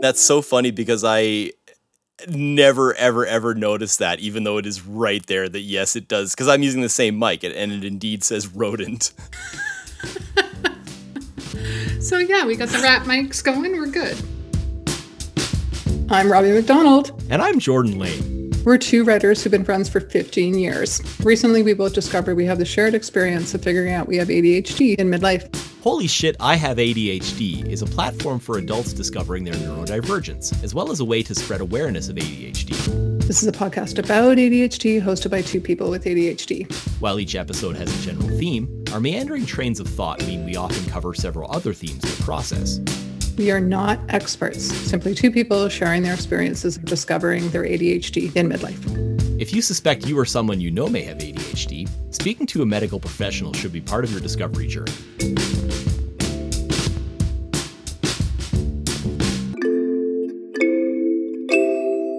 That's so funny because I never ever ever noticed that even though it is right there that yes it does because i'm using the same mic and it indeed says rodent so yeah we got the rat mics going we're good i'm robbie mcdonald and i'm jordan lane we're two writers who've been friends for 15 years. Recently, we both discovered we have the shared experience of figuring out we have ADHD in midlife. Holy Shit, I Have ADHD is a platform for adults discovering their neurodivergence, as well as a way to spread awareness of ADHD. This is a podcast about ADHD hosted by two people with ADHD. While each episode has a general theme, our meandering trains of thought mean we often cover several other themes in the process. We are not experts, simply two people sharing their experiences of discovering their ADHD in midlife. If you suspect you or someone you know may have ADHD, speaking to a medical professional should be part of your discovery journey.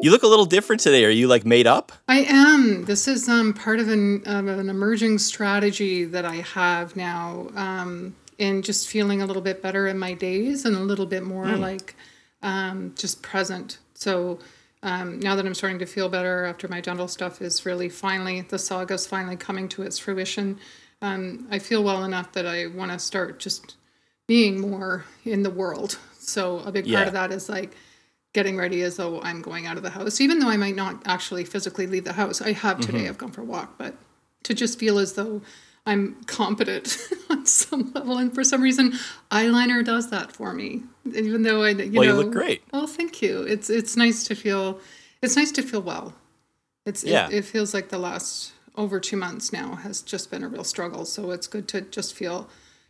You look a little different today. Are you like made up? I am. This is um, part of an, of an emerging strategy that I have now. Um, in just feeling a little bit better in my days and a little bit more mm. like um, just present. So um, now that I'm starting to feel better after my dental stuff is really finally, the saga is finally coming to its fruition, um, I feel well enough that I want to start just being more in the world. So a big part yeah. of that is like getting ready as though I'm going out of the house, even though I might not actually physically leave the house. I have today, mm-hmm. I've gone for a walk, but to just feel as though I'm competent on some level, and for some reason, eyeliner does that for me. Even though I, you well, know, you look great. Oh, thank you. It's it's nice to feel. It's nice to feel well. It's yeah. It, it feels like the last over two months now has just been a real struggle. So it's good to just feel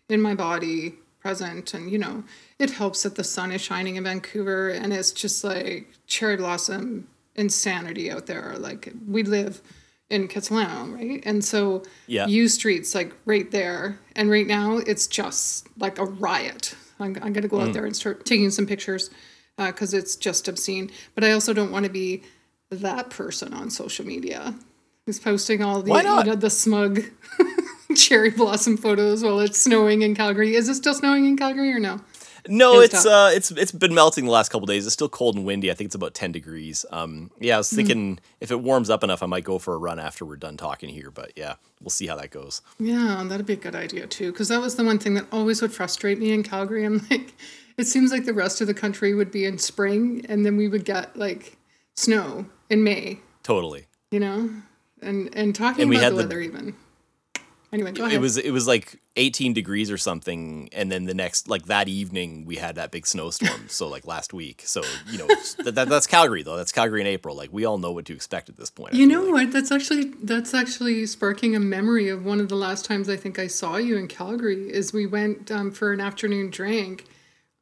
in my body present, and you know, it helps that the sun is shining in Vancouver, and it's just like cherry blossom insanity out there. Like we live in Kitsilano, right? And so yeah. Yew Street's like right there. And right now it's just like a riot. I'm, I'm going to go mm. out there and start taking some pictures because uh, it's just obscene. But I also don't want to be that person on social media who's posting all the, you know, the smug cherry blossom photos while it's snowing in Calgary. Is it still snowing in Calgary or no? No, it's, it's uh, it's it's been melting the last couple days. It's still cold and windy. I think it's about ten degrees. Um, yeah, I was hmm. thinking mm. if it warms up enough, I might go for a run after we're done talking here. But yeah, we'll see how that goes. Yeah, that'd be a good idea too. Because that was the one thing that always would frustrate me in Calgary. I'm like, it seems like the rest of the country would be in spring, and then we would get like snow in May. Totally. You know, and and talking and about the weather even. Anyway, go ahead. It was it was like 18 degrees or something, and then the next like that evening we had that big snowstorm. so like last week. So you know that, that, that's Calgary though. That's Calgary in April. Like we all know what to expect at this point. You know like. what? That's actually that's actually sparking a memory of one of the last times I think I saw you in Calgary. Is we went um, for an afternoon drink.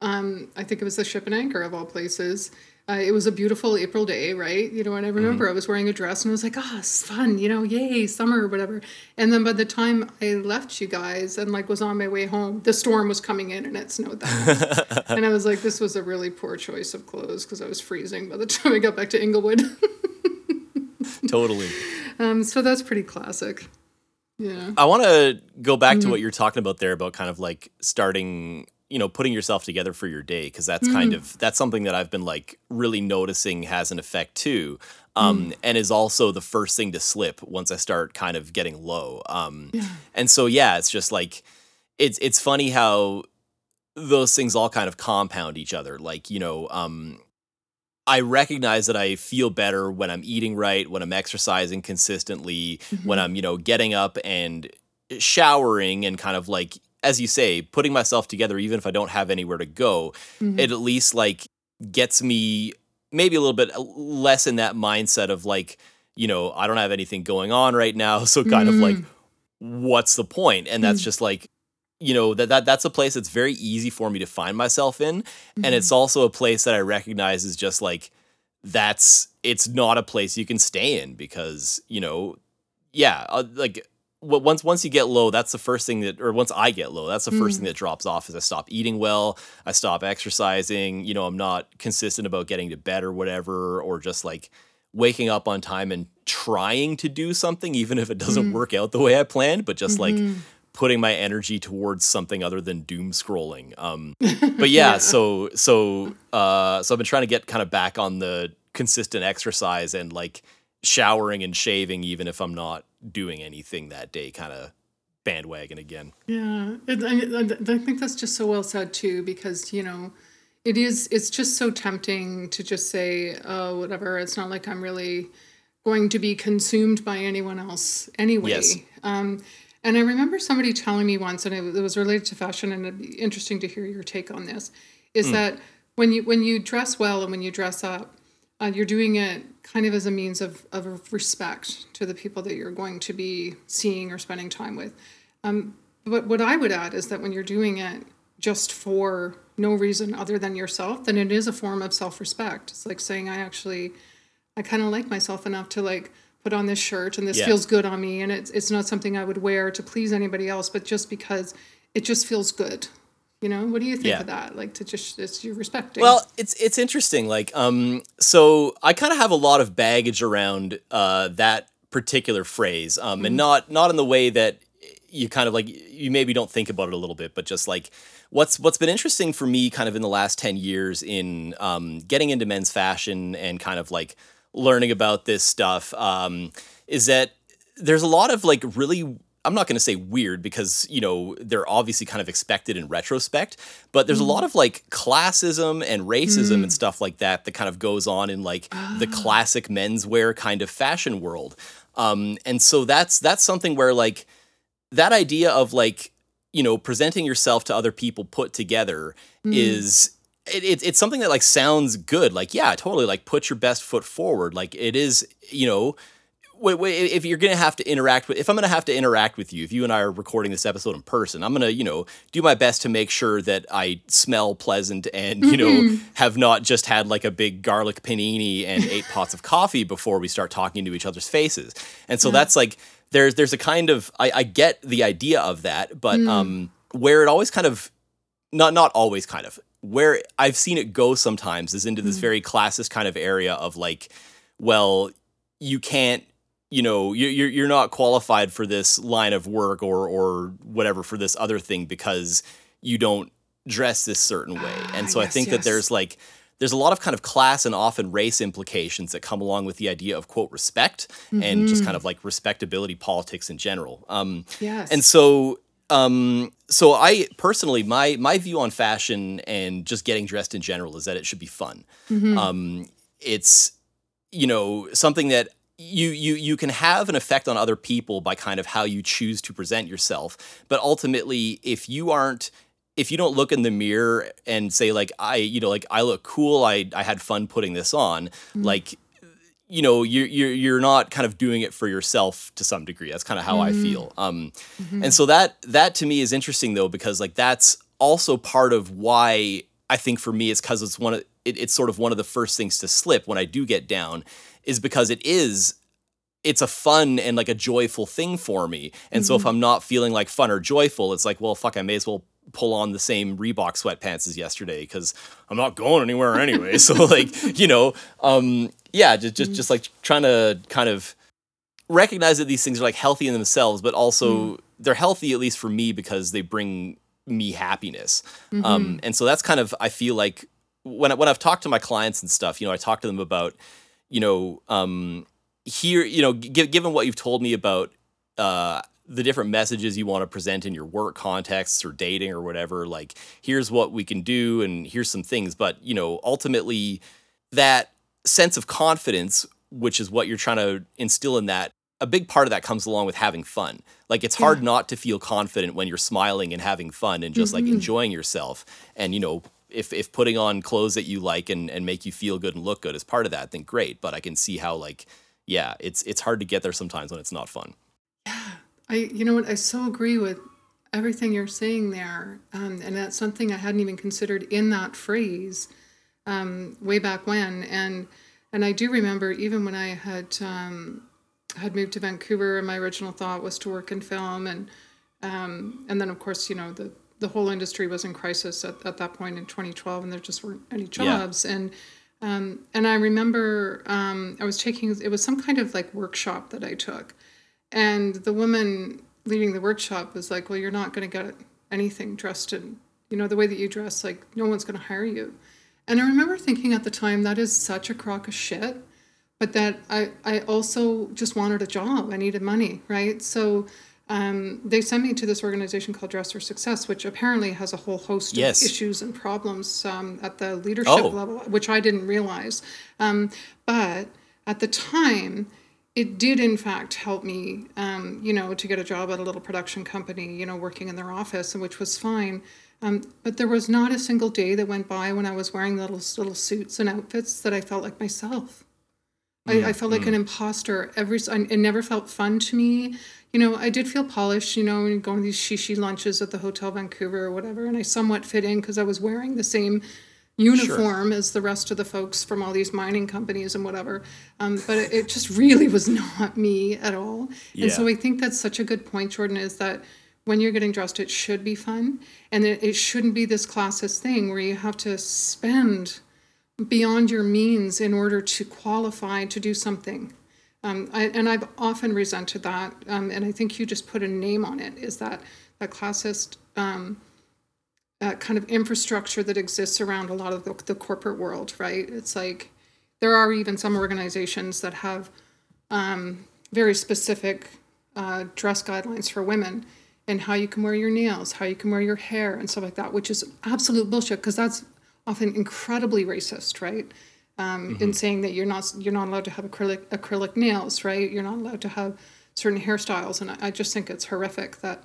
Um, I think it was the Ship and Anchor of all places uh, it was a beautiful April day, right? You know, and I remember mm-hmm. I was wearing a dress and I was like, oh, it's fun, you know, yay, summer or whatever. And then by the time I left you guys and like was on my way home, the storm was coming in and it snowed that and I was like, this was a really poor choice of clothes because I was freezing by the time I got back to Inglewood. totally. Um, so that's pretty classic. Yeah. I want to go back mm-hmm. to what you're talking about there about kind of like starting you know putting yourself together for your day because that's mm. kind of that's something that I've been like really noticing has an effect too. Um, mm. and is also the first thing to slip once I start kind of getting low. Um, yeah. and so yeah, it's just like it's it's funny how those things all kind of compound each other. Like, you know, um, I recognize that I feel better when I'm eating right, when I'm exercising consistently, mm-hmm. when I'm, you know, getting up and showering and kind of like as you say, putting myself together, even if I don't have anywhere to go, mm-hmm. it at least like gets me maybe a little bit less in that mindset of like, you know, I don't have anything going on right now. So kind mm. of like, mm. what's the point? And that's mm. just like, you know, that, that that's a place that's very easy for me to find myself in. Mm-hmm. And it's also a place that I recognize is just like, that's, it's not a place you can stay in because, you know, yeah, uh, like once once you get low, that's the first thing that, or once I get low, that's the first mm. thing that drops off. Is I stop eating well, I stop exercising. You know, I'm not consistent about getting to bed or whatever, or just like waking up on time and trying to do something, even if it doesn't mm. work out the way I planned. But just mm-hmm. like putting my energy towards something other than doom scrolling. Um, but yeah, yeah, so so uh, so I've been trying to get kind of back on the consistent exercise and like showering and shaving, even if I'm not doing anything that day, kind of bandwagon again. Yeah, I, I think that's just so well said too, because you know, it is. It's just so tempting to just say, "Oh, whatever." It's not like I'm really going to be consumed by anyone else anyway. Yes. Um, and I remember somebody telling me once, and it, was related to fashion, and it'd be interesting to hear your take on this. Is mm. that when you when you dress well and when you dress up, uh, you're doing it kind of as a means of, of respect to the people that you're going to be seeing or spending time with. Um, but what I would add is that when you're doing it just for no reason other than yourself, then it is a form of self respect. It's like saying, I actually, I kind of like myself enough to like put on this shirt and this yeah. feels good on me. And it's, it's not something I would wear to please anybody else, but just because it just feels good. You know, what do you think yeah. of that? Like to just it's you respecting. Well, it's it's interesting. Like, um, so I kind of have a lot of baggage around uh that particular phrase, um, mm-hmm. and not not in the way that you kind of like you maybe don't think about it a little bit, but just like what's what's been interesting for me, kind of in the last ten years in um, getting into men's fashion and kind of like learning about this stuff, um, is that there's a lot of like really I'm not going to say weird because, you know, they're obviously kind of expected in retrospect, but there's mm. a lot of like classism and racism mm. and stuff like that that kind of goes on in like the ah. classic menswear kind of fashion world. Um, and so that's that's something where like that idea of like, you know, presenting yourself to other people put together mm. is it, it, it's something that like sounds good. Like, yeah, totally. Like put your best foot forward. Like it is, you know, wait, wait, if you're gonna have to interact with, if I'm gonna have to interact with you, if you and I are recording this episode in person, I'm gonna, you know, do my best to make sure that I smell pleasant and you mm-hmm. know have not just had like a big garlic panini and eight pots of coffee before we start talking to each other's faces. And so yeah. that's like there's there's a kind of I, I get the idea of that, but mm. um, where it always kind of not not always kind of where I've seen it go sometimes is into this mm. very classist kind of area of like, well, you can't you know you're you're not qualified for this line of work or or whatever for this other thing because you don't dress this certain way. And ah, so yes, I think yes. that there's like there's a lot of kind of class and often race implications that come along with the idea of quote respect mm-hmm. and just kind of like respectability politics in general. Um, yes. And so um, so I personally, my my view on fashion and just getting dressed in general is that it should be fun. Mm-hmm. Um, it's you know something that you you you can have an effect on other people by kind of how you choose to present yourself but ultimately if you aren't if you don't look in the mirror and say like i you know like i look cool i i had fun putting this on mm-hmm. like you know you're, you're you're not kind of doing it for yourself to some degree that's kind of how mm-hmm. i feel um mm-hmm. and so that that to me is interesting though because like that's also part of why i think for me it's because it's one of it, it's sort of one of the first things to slip when i do get down is because it is it's a fun and like a joyful thing for me. And mm-hmm. so if mm-hmm. I'm not feeling like fun or joyful, it's like, well, fuck, I may as well pull on the same Reebok sweatpants as yesterday because I'm not going anywhere anyway. so like, you know, um, yeah, just just, mm-hmm. just like trying to kind of recognize that these things are like healthy in themselves, but also mm. they're healthy at least for me because they bring me happiness. Um, mm-hmm. Um, and so that's kind of I feel like when I, when I've talked to my clients and stuff, you know, I talk to them about you know, um, here, you know, g- given what you've told me about uh, the different messages you want to present in your work contexts or dating or whatever, like here's what we can do and here's some things. But, you know, ultimately, that sense of confidence, which is what you're trying to instill in that, a big part of that comes along with having fun. Like it's hard yeah. not to feel confident when you're smiling and having fun and just mm-hmm. like enjoying yourself. And, you know, if if putting on clothes that you like and, and make you feel good and look good is part of that, then great. But I can see how like yeah, it's it's hard to get there sometimes when it's not fun. Yeah, I you know what I so agree with everything you're saying there, um, and that's something I hadn't even considered in that phrase um, way back when, and and I do remember even when I had um, had moved to Vancouver, and my original thought was to work in film, and um, and then of course you know the the whole industry was in crisis at, at that point in 2012 and there just weren't any jobs yeah. and um, and i remember um, i was taking it was some kind of like workshop that i took and the woman leading the workshop was like, well, you're not going to get anything dressed in, you know, the way that you dress. Like, no one's going to hire you. And I remember thinking at the time, that is such a crock of shit. But that I, I also just wanted a job. I needed money, right? So um, they sent me to this organization called Dress for Success, which apparently has a whole host yes. of issues and problems um, at the leadership oh. level, which I didn't realize. Um, but at the time, it did in fact help me, um, you know, to get a job at a little production company, you know, working in their office, which was fine. Um, but there was not a single day that went by when I was wearing little little suits and outfits that I felt like myself. Mm, I, I, felt like mm. an imposter. Every it never felt fun to me you know, I did feel polished, you know, going to these shishi lunches at the Hotel Vancouver or whatever, and I somewhat fit in because I was wearing the same uniform sure. as the rest of the folks from all these mining companies and whatever. Um, but it, it, just really was not me at all. Yeah. And so I think that's such a good point, Jordan, is that when you're getting dressed, it should be fun. And it, it shouldn't be this classist thing where you have to spend beyond your means in order to qualify to do something. Um, I, and I've often resented that, um, and I think you just put a name on it. Is that that classist um, uh, kind of infrastructure that exists around a lot of the, the, corporate world, right? It's like there are even some organizations that have um, very specific uh, dress guidelines for women and how you can wear your nails, how you can wear your hair, and stuff like that, which is absolute bullshit because that's often incredibly racist, right? Um, mm-hmm. in saying that you're not you're not allowed to have acrylic acrylic nails, right? You're not allowed to have certain hairstyles, and I, I just think it's horrific that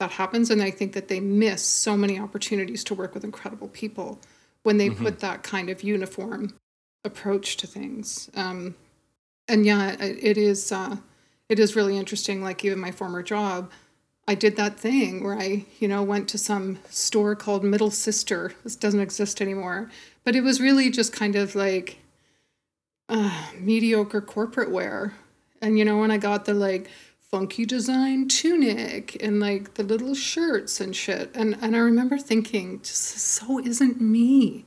that happens. And I think that they miss so many opportunities to work with incredible people when they mm-hmm. put that kind of uniform approach to things. Um, and yeah, it, it is uh, it is really interesting. Like even my former job, I did that thing where I, you know, went to some store called Middle Sister. This doesn't exist anymore, but it was really just kind of like uh, mediocre corporate wear. And you know, when I got the like funky design tunic and like the little shirts and shit, and and I remember thinking, just so isn't me,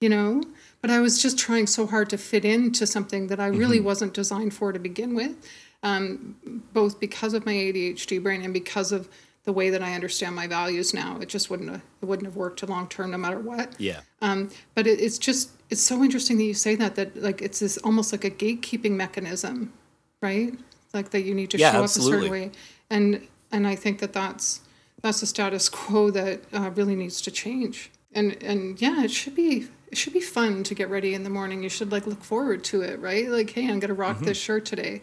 you know. But I was just trying so hard to fit into something that I really mm-hmm. wasn't designed for to begin with, um, both because of my ADHD brain and because of the way that I understand my values now. It just wouldn't have, it wouldn't have worked long term no matter what. Yeah. Um, but it, it's just it's so interesting that you say that that like it's this almost like a gatekeeping mechanism, right? Like that you need to yeah, show absolutely. up a certain way, and and I think that that's that's a status quo that uh, really needs to change. And and yeah, it should be it should be fun to get ready in the morning. You should like look forward to it, right? Like, hey, I'm gonna rock mm-hmm. this shirt today,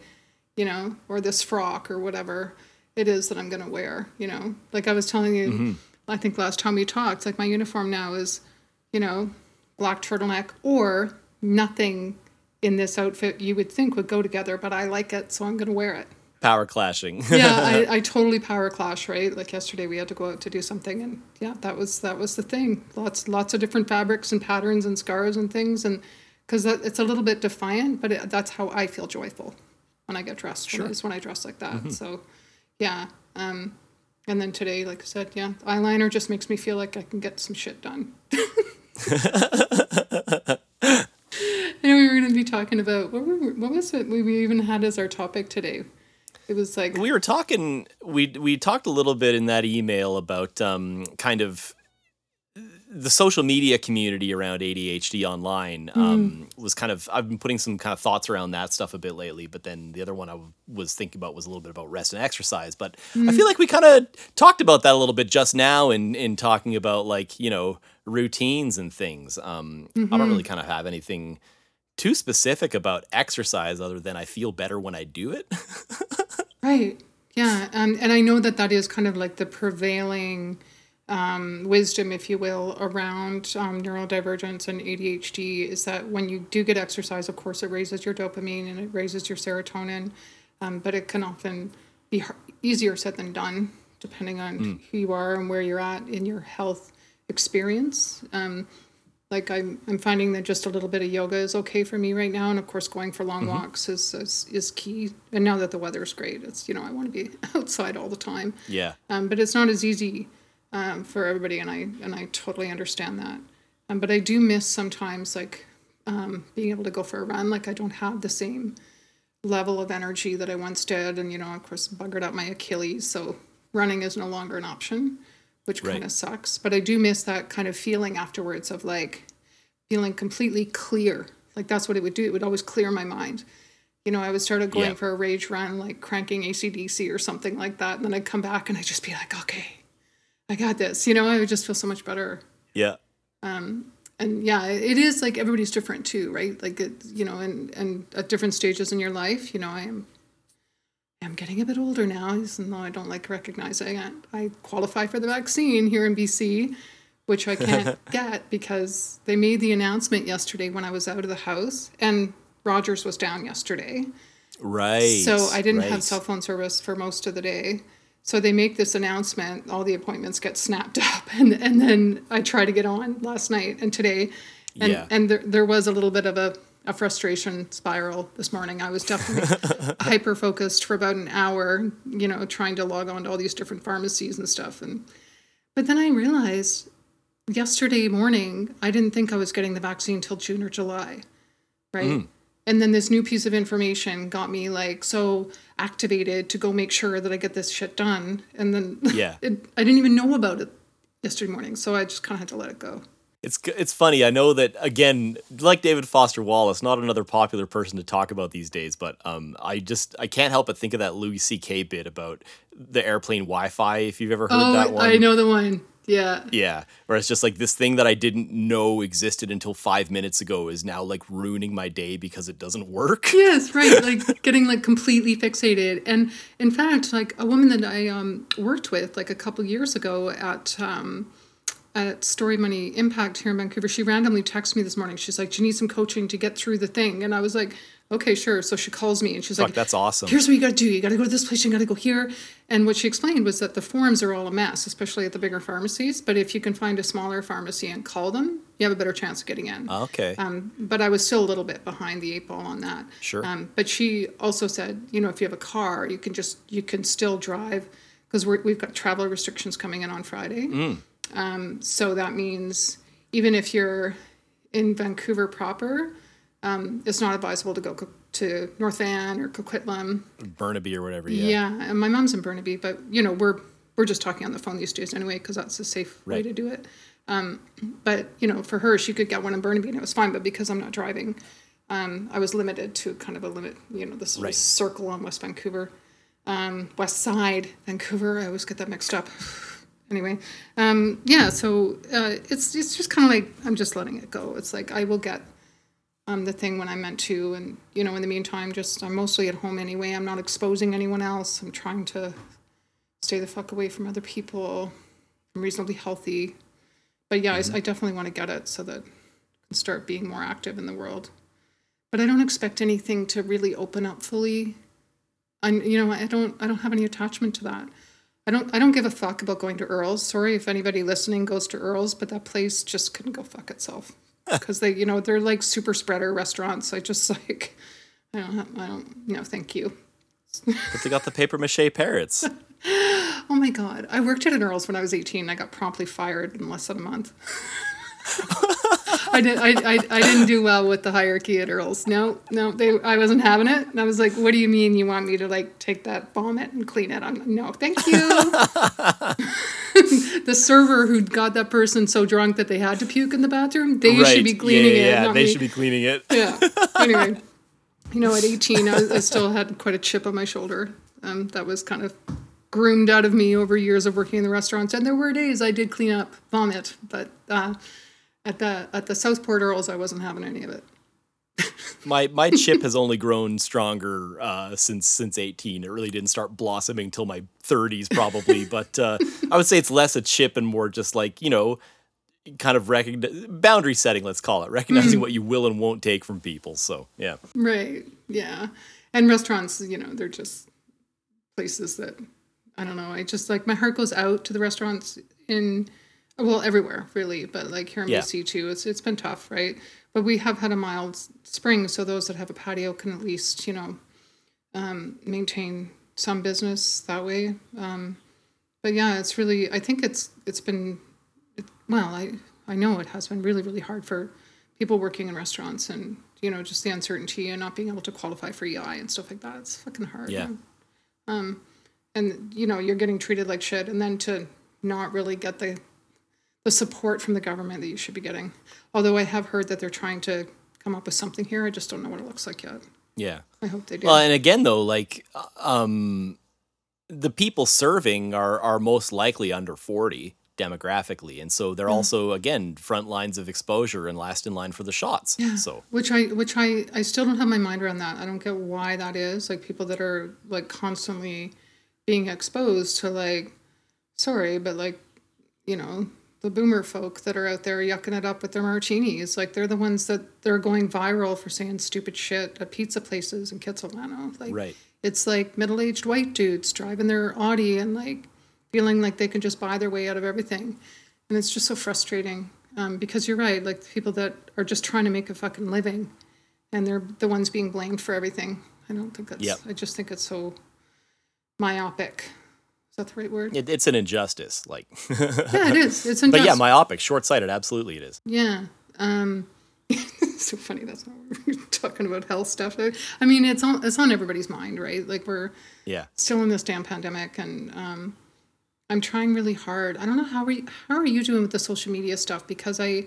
you know, or this frock or whatever it is that I'm going to wear, you know? Like I was telling you, mm-hmm. I think last time we talked, like my uniform now is, you know, black turtleneck or nothing in this outfit you would think would go together, but I like it, so I'm going to wear it. Power clashing. yeah, I, I totally power clash, right? Like yesterday we had to go out to do something and yeah, that was that was the thing. Lots lots of different fabrics and patterns and scars and things and cuz it's a little bit defiant, but it, that's how I feel joyful when I get dressed. Sure. When, when I dress like that. Mm-hmm. So yeah. Um, and then today, like I said, yeah, eyeliner just makes me feel like I can get some shit done. I know we were going to be talking about what, were, what was it we even had as our topic today? It was like we were talking. We we talked a little bit in that email about um, kind of the social media community around ADHD online um, mm. was kind of I've been putting some kind of thoughts around that stuff a bit lately. But then the other one I w- was thinking about was a little bit about rest and exercise. But mm. I feel like we kind of talked about that a little bit just now in in talking about like you know routines and things. Um, mm-hmm. I don't really mm-hmm. kind of have anything too specific about exercise other than I feel better when I do it. right. Yeah. Um, and I know that that is kind of like the prevailing um, wisdom, if you will, around um, neurodivergence and ADHD is that when you do get exercise, of course, it raises your dopamine and it raises your serotonin, um, but it can often be easier said than done, depending on mm. who you are and where you're at in your health experience. Um, like I'm, I'm finding that just a little bit of yoga is okay for me right now, and of course, going for long mm-hmm. walks is, is is key. And now that the weather is great, it's you know I want to be outside all the time. Yeah. Um, but it's not as easy um, for everybody, and I and I totally understand that. Um, but I do miss sometimes like um, being able to go for a run. Like I don't have the same level of energy that I once did. And, you know, of course, buggered up my Achilles. So running is no longer an option, which right. kind of sucks. But I do miss that kind of feeling afterwards of like feeling completely clear. Like that's what it would do. It would always clear my mind. You know, I would start going yeah. for a rage run, like cranking ACDC or something like that. And then I'd come back and I'd just be like, okay, I got this. You know, I would just feel so much better. Yeah. Um, and yeah, it is like everybody's different too, right? Like it, you know, and and at different stages in your life, you know, I am I'm getting a bit older now, even though I don't like recognizing it. I qualify for the vaccine here in BC, which I can't get because they made the announcement yesterday when I was out of the house, and Rogers was down yesterday. Right. So I didn't right. have cell phone service for most of the day. So they make this announcement, all the appointments get snapped up, and and then I try to get on last night and today, and yeah. and there there was a little bit of a a frustration spiral this morning. I was definitely hyper focused for about an hour, you know, trying to log on to all these different pharmacies and stuff, and but then I realized yesterday morning I didn't think I was getting the vaccine until June or July, right? Mm and then this new piece of information got me like so activated to go make sure that I get this shit done. And then yeah, it, I didn't even know about it yesterday morning, so I just kind of had to let it go. It's it's funny. I know that again, like David Foster Wallace, not another popular person to talk about these days, but um, I just I can't help but think of that Louis C.K. bit about the airplane Wi-Fi. If you've ever heard oh, that one, I know the one. Yeah. Yeah. Where it's just like this thing that I didn't know existed until five minutes ago is now like ruining my day because it doesn't work. Yes, right. Like getting like completely fixated. And in fact, like a woman that I um, worked with like a couple years ago at um, at Story Money Impact here in Vancouver, she randomly texted me this morning. She's like, "Do you need some coaching to get through the thing?" And I was like, okay, sure. So she calls me and she's Fuck, like, that's awesome. Here's what you got to do. You got to go to this place. You got to go here. And what she explained was that the forms are all a mess, especially at the bigger pharmacies. But if you can find a smaller pharmacy and call them, you have a better chance of getting in. Okay. Um, but I was still a little bit behind the eight ball on that. Sure. Um, but she also said, you know, if you have a car, you can just you can still drive because we've got travel restrictions coming in on Friday. Mm. Um, so that means even if you're in Vancouver proper um, it's not advisable to go co- to North Van or Coquitlam. Burnaby or whatever. Yeah. Yeah, and my mom's in Burnaby, but you know we're we're just talking on the phone these days anyway because that's a safe right. way to do it. Um, but you know, for her, she could get one in Burnaby and it was fine. But because I'm not driving, um, I was limited to kind of a limit. You know, this right. circle on West Vancouver, um, West Side Vancouver. I always get that mixed up. anyway, um, yeah. So uh, it's it's just kind of like I'm just letting it go. It's like I will get um, the thing when I meant to. And, you know, in the meantime, just I'm mostly at home anyway. I'm not exposing anyone else. I'm trying to stay the fuck away from other people. I'm reasonably healthy. But yeah, mm-hmm. I, I definitely want to get it so that I can start being more active in the world. But I don't expect anything to really open up fully. And you know, I don't I don't have any attachment to that. I don't I don't give a fuck about going to Earl's. Sorry if anybody listening goes to Earl's, but that place just couldn't go fuck itself because they, you know, they're like super spreader restaurants. I just like, I don't, I don't, no, thank you. but they got the paper mache parrots. oh my god! I worked at an Earl's when I was eighteen. I got promptly fired in less than a month. I did. I, I, I didn't do well with the hierarchy at Earl's. No, no, they. I wasn't having it. And I was like, "What do you mean you want me to like take that vomit and clean it?" I'm like, no, thank you. the server who got that person so drunk that they had to puke in the bathroom, they right. should be cleaning yeah, yeah, it. Yeah, they me. should be cleaning it. Yeah. Anyway, you know, at 18, I, I still had quite a chip on my shoulder. Um, that was kind of groomed out of me over years of working in the restaurants. And there were days I did clean up vomit, but uh, at the at the Southport Earls, I wasn't having any of it. my my chip has only grown stronger uh, since since 18. It really didn't start blossoming till my 30s probably, but uh, I would say it's less a chip and more just like you know, kind of recognize boundary setting. Let's call it recognizing mm. what you will and won't take from people. So yeah, right, yeah, and restaurants, you know, they're just places that I don't know. I just like my heart goes out to the restaurants in well everywhere really, but like here in yeah. BC too. It's it's been tough, right? But we have had a mild spring, so those that have a patio can at least, you know, um, maintain some business that way. Um, but yeah, it's really. I think it's it's been, it, well, I I know it has been really really hard for people working in restaurants and you know just the uncertainty and not being able to qualify for EI and stuff like that. It's fucking hard. Yeah. Um, and you know you're getting treated like shit, and then to not really get the the support from the government that you should be getting. Although I have heard that they're trying to come up with something here, I just don't know what it looks like yet. Yeah. I hope they do. Well, and again though, like um the people serving are are most likely under 40 demographically and so they're also again front lines of exposure and last in line for the shots Yeah. so which I which I I still don't have my mind around that. I don't get why that is. Like people that are like constantly being exposed to like sorry, but like you know, the boomer folk that are out there yucking it up with their martinis. Like they're the ones that they're going viral for saying stupid shit at pizza places in Kitsilano. Like Right. it's like middle-aged white dudes driving their Audi and like feeling like they can just buy their way out of everything. And it's just so frustrating um, because you're right. Like the people that are just trying to make a fucking living and they're the ones being blamed for everything. I don't think that's, Yep. I just think it's so myopic. Is that the right word? it, it's an injustice like Yeah, it is. It's an injustice. but yeah myopic short-sighted absolutely it is Yeah. Um, it's so funny. That's not what we're talking about health stuff. I, I mean, it's on it's on everybody's mind, right? Like we're yeah still in this damn pandemic, and um, I'm trying really hard. I don't know how are you, how are you doing with the social media stuff because I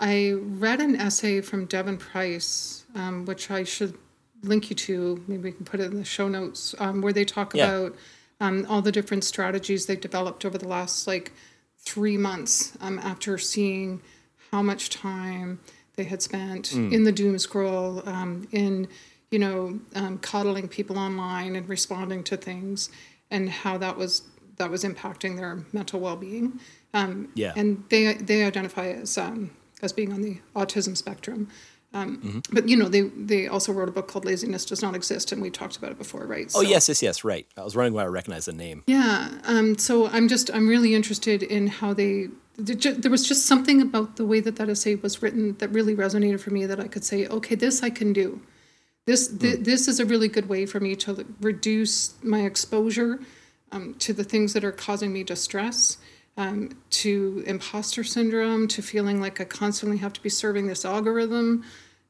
I read an essay from Devon Price, um, which I should link you to. Maybe we can put it in the show notes, um, where they talk Yeah. about um, all the different strategies they've developed over the last like three months um, after seeing how much time they had spent in the doom scroll, um, in you know um, coddling people online and responding to things, and how that was that was impacting their mental well being. Um, Yeah. and they they identify as um, as being on the autism spectrum. Um, Mm-hmm. But you know, they they also wrote a book called "Laziness Does Not Exist," and we talked about it before, right? oh yes yes yes right i was wondering why i recognized the name yeah. Um, so I'm just I'm really interested in how they. there was just something about the way that that essay was written that really resonated for me. That I could say, okay, this I can do. This th- this is a really good way for me to reduce my exposure um, to the things that are causing me distress, um, to imposter syndrome, to feeling like I constantly have to be serving this algorithm.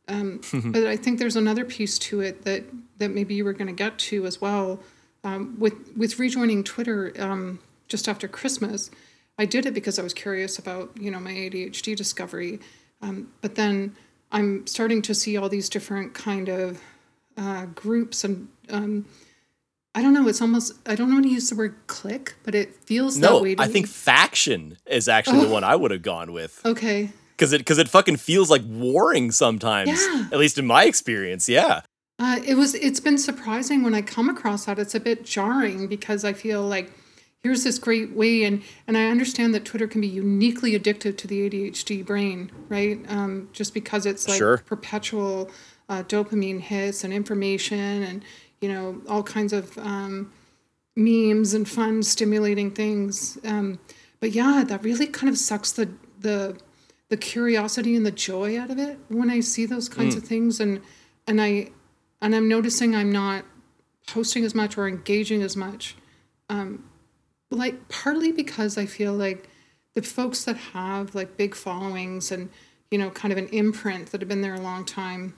Um, but I think there's another piece to it that that maybe you were going to get to as well. Um, with with rejoining Twitter um, just after Christmas, I did it because I was curious about you know my ADHD discovery. Um, but then I'm starting to see all these different kind of uh, groups and um, I don't know. It's almost I don't want to use the word clique, but it feels that no way. To i me. think faction is actually the one i would have gone with okay. because it because it fucking feels like warring sometimes Yeah. at least in my experience yeah Uh, it was. It's been surprising when I come across that. It's a bit jarring because I feel like here's this great way, and and I understand that Twitter can be uniquely addictive to the ADHD brain, right? Um, just because it's like Sure. perpetual uh, dopamine hits and information, and you know all kinds of um, memes and fun, stimulating things. Um, but yeah, that really kind of sucks the the the curiosity and the joy out of it when I see those kinds of things, and and I and I'm noticing I'm not posting as much or engaging as much. Um, like partly because I feel like the folks that have like big followings and you know kind of an imprint that have been there a long time,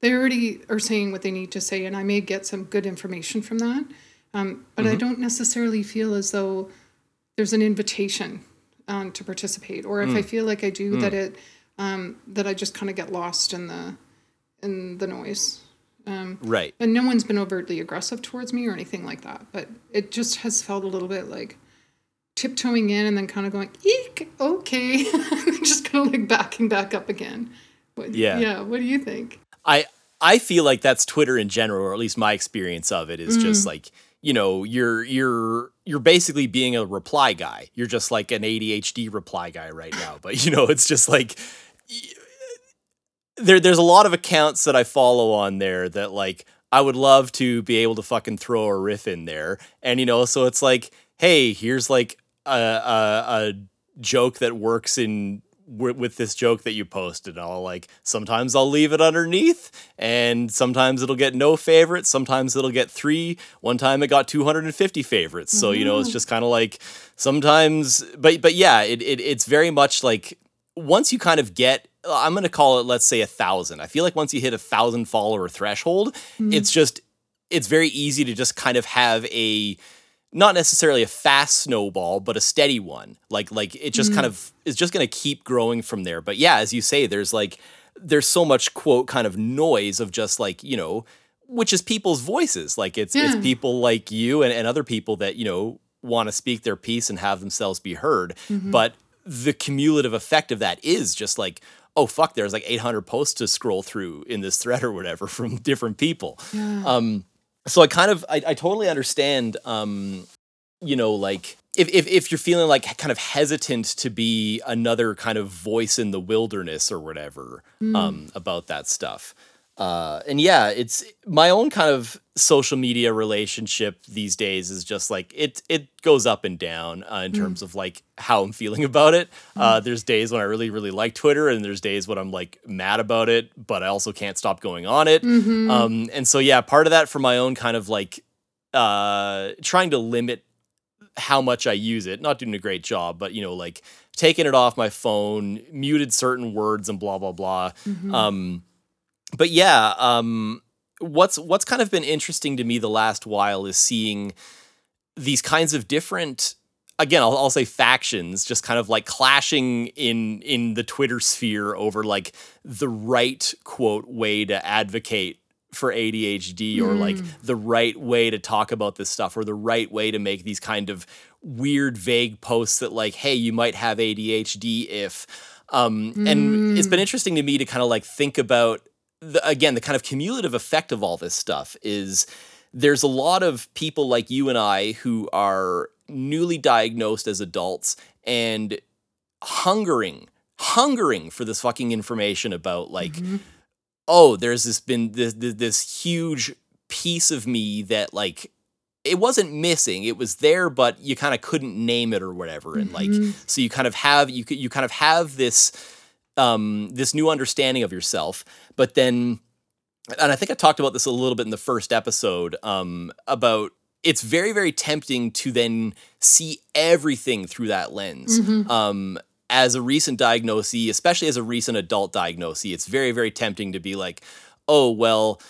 they already are saying what they need to say, and I may get some good information from that. Um, but I don't necessarily feel as though there's an invitation um, to participate, or if I feel like I do, that it um, that I just kind of get lost in the in the noise. Um, right and no one's been overtly aggressive towards me or anything like that, but it just has felt a little bit like tiptoeing in and then kind of going, eek, okay, just kind of like backing back up again. What, Yeah. Yeah. What do you think? I I feel like that's Twitter in general, or at least my experience of it is mm-hmm. just like you know you're you're you're basically being a reply guy. You're just like an ADHD reply guy right now, but you know it's just like there there's a lot of accounts that I follow on there that like I would love to be able to fucking throw a riff in there, and you know so it's like hey here's like a a, a joke that works in wi- with this joke that you posted. I'll like sometimes I'll leave it underneath, and sometimes it'll get no favorites. Sometimes it'll get three. One time it got 250 favorites. So you know it's just kind of like sometimes, but but yeah, it, it it's very much like once you kind of get I'm going to call it, let's say, a thousand. I feel like once you hit a thousand follower threshold, mm-hmm. it's just, it's very easy to just kind of have a, not necessarily a fast snowball, but a steady one. Like, like it just mm-hmm. kind of is just going to keep growing from there. But yeah, as you say, there's like, there's so much quote kind of noise of just like, you know, which is people's voices. Like it's, yeah. it's people like you and, and other people that, you know, want to speak their piece and have themselves be heard. Mm-hmm. But the cumulative effect of that is just like, oh fuck, there's like 800 posts to scroll through in this thread or whatever from different people. Yeah. Um, so I kind of I, I totally understand um, you know, like if, if if you're feeling like kind of hesitant to be another kind of voice in the wilderness or whatever mm. um, about that stuff. Uh, and yeah, it's my own kind of social media relationship these days is just like it it goes up and down uh, in mm. terms of like how I'm feeling about it. Mm. Uh, there's days when I really really like Twitter, and there's days when I'm like mad about it, but I also can't stop going on it. Mm-hmm. Um, and so yeah, part of that for my own kind of like uh, trying to limit how much I use it. Not doing a great job, but you know, like taking it off my phone, muted certain words, and blah blah blah. Mm-hmm. Um, but yeah, um, what's what's kind of been interesting to me the last while is seeing these kinds of different again I'll, I'll, say factions just kind of like clashing in in the twitter sphere over like the right quote way to advocate for ADHD or like hmm. the right way to talk about this stuff or the right way to make these kind of weird vague posts that like hey you might have ADHD if um mm. and it's been hmm. interesting to me to kind of like think about the, again, the kind of cumulative effect of all this stuff is there's a lot of people like you and I who are newly diagnosed as adults and hungering, hungering for this fucking information about like, mm-hmm. oh, there's this been this, this this huge piece of me that like it wasn't missing it was there but you kind of couldn't name it or whatever and like mm-hmm. so you kind of have you you kind of have this um, this new understanding of yourself. But then, and I think I talked about this a little bit in the first episode um, about it's very very tempting to then see everything through that lens. Mm-hmm. Um, as a recent diagnosee, especially as a recent adult diagnosee, it's very very tempting to be like, oh well,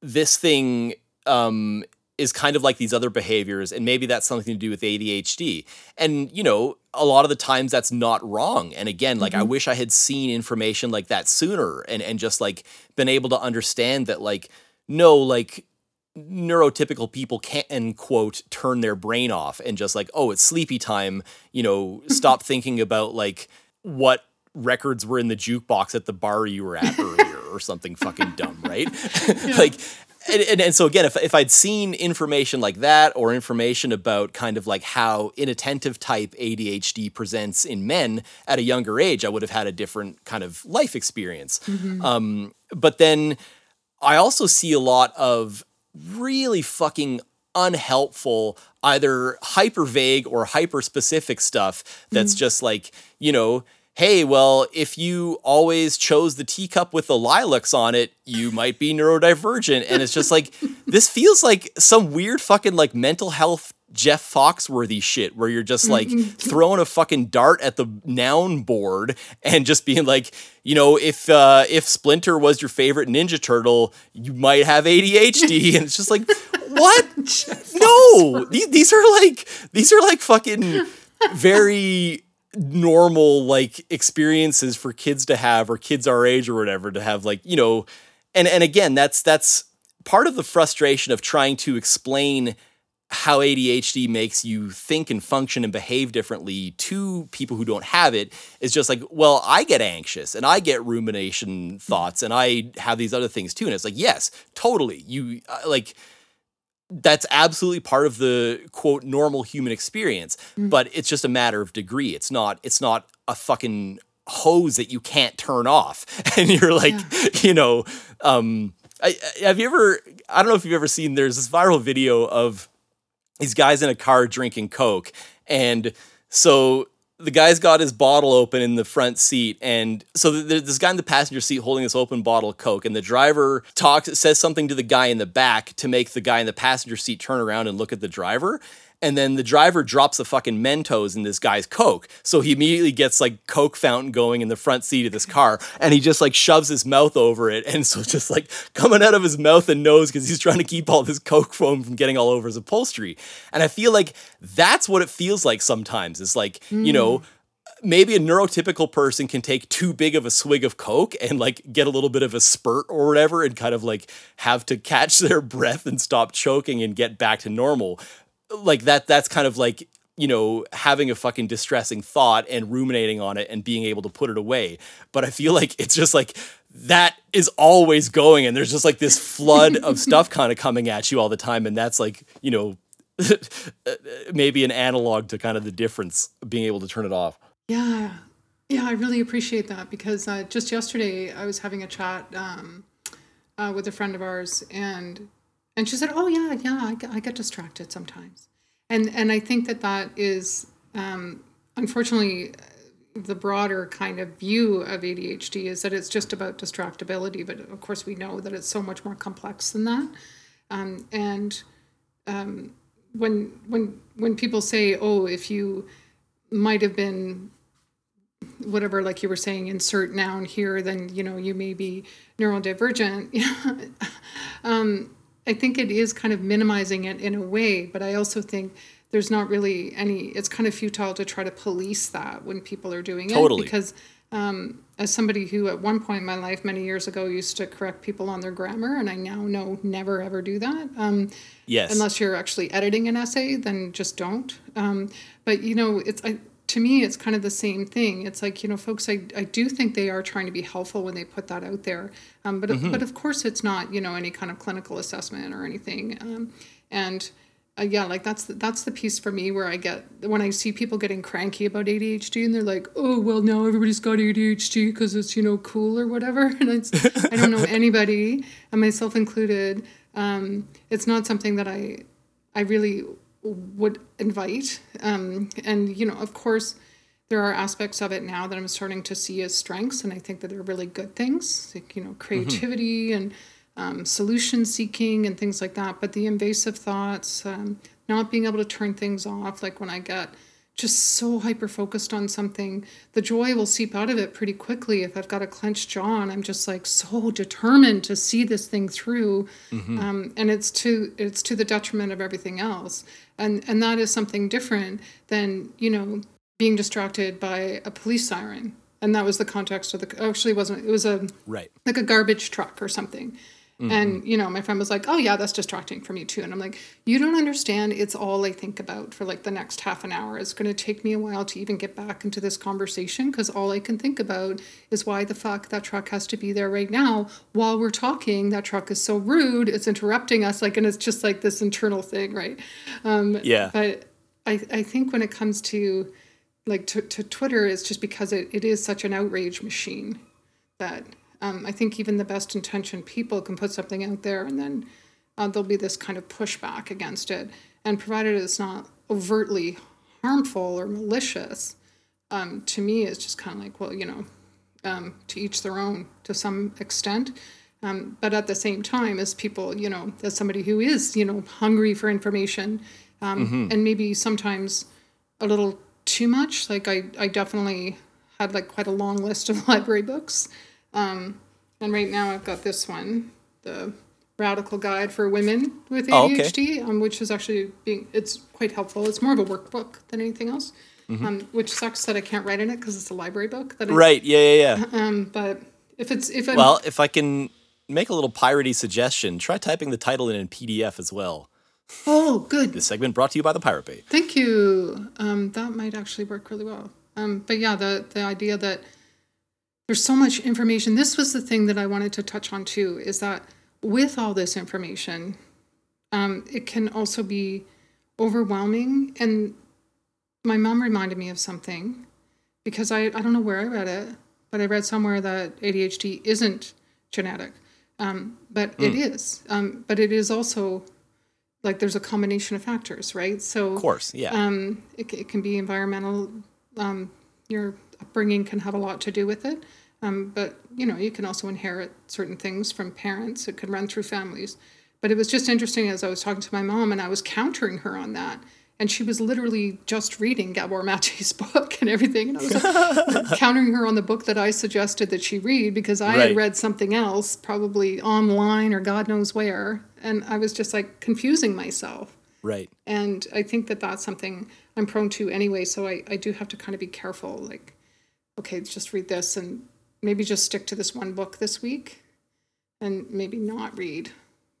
this thing um, is kind of like these other behaviors and maybe that's something to do with ADHD. And you know, a lot of the times that's not wrong. And again, like mm-hmm. I wish I had seen information like that sooner and and just like been able to understand that like no, like neurotypical people can't, and quote turn their brain off and just like, oh, it's sleepy time, you know, stop thinking about like what records were in the jukebox at the bar you were at earlier or something fucking dumb, right? Yeah. like and, and, and, so again, if, if I'd seen information like that or information about kind of like how inattentive type ADHD presents in men at a younger age, I would have had a different kind of life experience. Mm-hmm. Um, but then I also see a lot of really fucking unhelpful, either hyper vague or hyper specific stuff that's mm-hmm. just like, you know, hey, well, if you always chose the teacup with the lilacs on it, you might be neurodivergent. And it's just like, this feels like some weird fucking like mental health Jeff Foxworthy shit where you're just like mm-hmm. throwing a fucking dart at the noun board and just being like, you know, if uh, if Splinter was your favorite Ninja Turtle, you might have ADHD, and it's just like, what? no, these these are like these are like fucking very normal like experiences for kids to have or kids our age or whatever to have like you know and and again that's that's part of the frustration of trying to explain how ADHD makes you think and function and behave differently to people who don't have it is just like, well, I get anxious and I get rumination thoughts and I have these other things too. And it's like, yes, totally. You uh, like, that's absolutely part of the quote normal human experience mm. but it's just a matter of degree it's not it's not a fucking hose that you can't turn off and you're like yeah. you know um I, have you ever i don't know if you've ever seen there's this viral video of these guys in a car drinking coke and so the guy's got his bottle open in the front seat and so there's this guy in the passenger seat holding this open bottle of coke and the driver talks says something to the guy in the back to make the guy in the passenger seat turn around and look at the driver and then the driver drops a fucking Mentos in this guy's Coke. So he immediately gets like Coke fountain going in the front seat of this car and he just like shoves his mouth over it. And so just like coming out of his mouth and nose because he's trying to keep all this Coke foam from getting all over his upholstery. And I feel like that's what it feels like sometimes. It's like, mm. you know, maybe a neurotypical person can take too big of a swig of coke and like get a little bit of a spurt or whatever and kind of like have to catch their breath and stop choking and get back to normal like that that's kind of like you know having a fucking distressing thought and ruminating on it and being able to put it away. But i feel like it's just like that is always going and there's just like this flood of stuff kind of coming at you all the time. And that's like you know maybe an analog to kind of the difference being able to turn it off. Yeah. Yeah i really appreciate that because uh, just yesterday i was having a chat um, uh, with a friend of ours and and she said, "Oh yeah, yeah, I get, I get distracted sometimes." And and I think that that is um, unfortunately the broader kind of view of ADHD is that it's just about distractibility, but of course we know that it's so much more complex than that. Um, and um, when when when people say, "Oh, if you might have been whatever like you were saying insert noun here then you know you may be neurodivergent um, I think it is kind of minimizing it in a way, but I also think there's not really any. It's kind of futile to try to police that when people are doing totally. it because. Um, as somebody who at one point in my life many years ago used to correct people on their grammar and i now know never ever do that um, yes unless you're actually editing an essay then just don't um, but you know it's I, to me it's kind of the same thing. It's like you know folks i, I do think they are trying to be helpful when they put that out there. Um, but mm-hmm. but of course it's not you know any kind of clinical assessment or anything. Um, and uh, yeah like that's the, that's the piece for me where i get when i see people getting cranky about adhd and they're like oh well now everybody's got adhd because it's you know cool or whatever. And it's i don't know anybody and myself included. Um, it's not something that i i really would invite. Um, and, you know, of course, there are aspects of it now that I'm starting to see as strengths, and I think that they're really good things, like, you know, creativity mm-hmm. and um, solution seeking and things like that. But the invasive thoughts, um, not being able to turn things off, like when I get just so hyper focused on something, the joy will seep out of it pretty quickly. If I've got a clenched jaw and I'm just like so determined to see this thing through, mm-hmm. um, and it's to it's to the detriment of everything else, and and that is something different than you know being distracted by a police siren. And that was the context of the actually wasn't it was a right like a garbage truck or something Mm-hmm. And, you know, my friend was like, oh, yeah, that's distracting for me too. And I'm like, you don't understand. It's all I think about for like the next half an hour. It's going to take me a while to even get back into this conversation because all I can think about is why the fuck that truck has to be there right now while we're talking. That truck is so rude. It's interrupting us. Like, and it's just like this internal thing, right? Um, yeah. But I, I think when it comes to like to, to Twitter, it's just because it, it is such an outrage machine that um, I think even the best intentioned people can put something out there and then uh, there'll be this kind of pushback against it. And provided it's not overtly harmful or malicious, um, to me, it's just kind of like, well, you know, um, to each their own to some extent. Um, but at the same time, as people, you know, as somebody who is, you know, hungry for information um, mm-hmm. and maybe sometimes a little too much, like I, I definitely had like quite a long list of library books um, and right now I've got this one, the Radical Guide for Women with ADHD, oh, okay. um, which is actually being it's quite helpful. It's more of a workbook than anything else. Mm-hmm. Um, which sucks that I can't write in it because it's a library book. That I, right. Yeah. Yeah. Yeah. Um, but if it's if I'm, well, if I can make a little piratey suggestion, try typing the title in in PDF as well. Oh, good. This segment brought to you by the Pirate Bay. Thank you. Um, that might actually work really well. Um, but yeah, the the idea that there's so much information. This was the thing that I wanted to touch on too is that with all this information, um, it can also be overwhelming. And my mom reminded me of something because I, I don't know where I read it, but I read somewhere that ADHD isn't genetic. Um, but mm. it hmm. Um, but it is also like there's a combination of factors, right? So, of course, yeah. Um, it, it can be environmental. Um, your upbringing can have a lot to do with it. Um, but you know, you can also inherit certain things from parents. It could run through families. But it was just interesting as I was talking to my mom and I was countering her on that. and she was literally just reading Gabor Mate's book and everything. And I was like, countering her on the book that I suggested that she read because I right. had read something else, probably online or God knows where. And I was just like confusing myself. Right. And I think that that's something I'm prone to anyway. So I, I do have to kind of be careful. Like, okay, just read this and maybe just stick to this one book this week and maybe not read.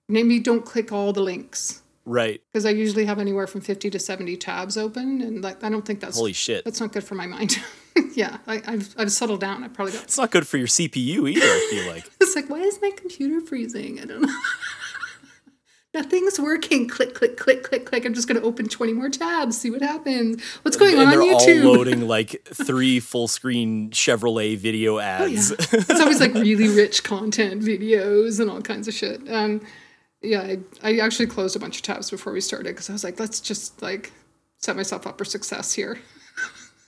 Maybe don't click all the links Right. Because I usually have anywhere from 50 to 70 tabs open. And like, I don't think that's. Holy shit. That's not good for my mind. yeah. I, have I've settled down. I probably got. It's not good for your CPU either, I feel like. it's like, why is my computer freezing? I don't know. Nothing's working. Click, click, click, click, click. I'm just going to open 20 more tabs, see what happens. What's going and on YouTube? all loading like three full screen Chevrolet video ads. Oh, yeah. It's always like really rich content videos and all kinds of shit. Um, yeah, I, I actually closed a bunch of tabs before we started because I was like, let's just like set myself up for success here.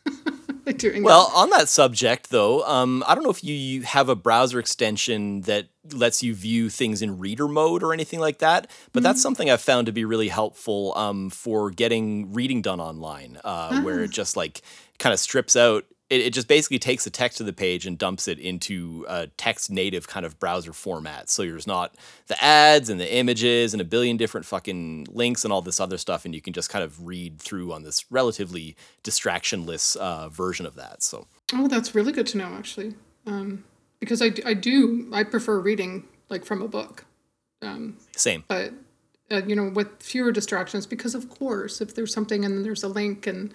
doing well, that. on that subject though, um, I don't know if you, you have a browser extension that lets you view things in reader mode or anything like that, but mm-hmm. that's something I've found to be really helpful um, for getting reading done online, uh, where it ah. just like kind of strips out it, it just basically takes the text of the page and dumps it into a text native kind of browser format. So there's not the ads and the images and a billion different fucking links and all this other stuff, and you can just kind of read through on this relatively distractionless uh, version of that. So oh, that's really good to know actually, um, because I, I do I prefer reading like from a book. Um, Same, but uh, you know with fewer distractions because of course if there's something and there's a link and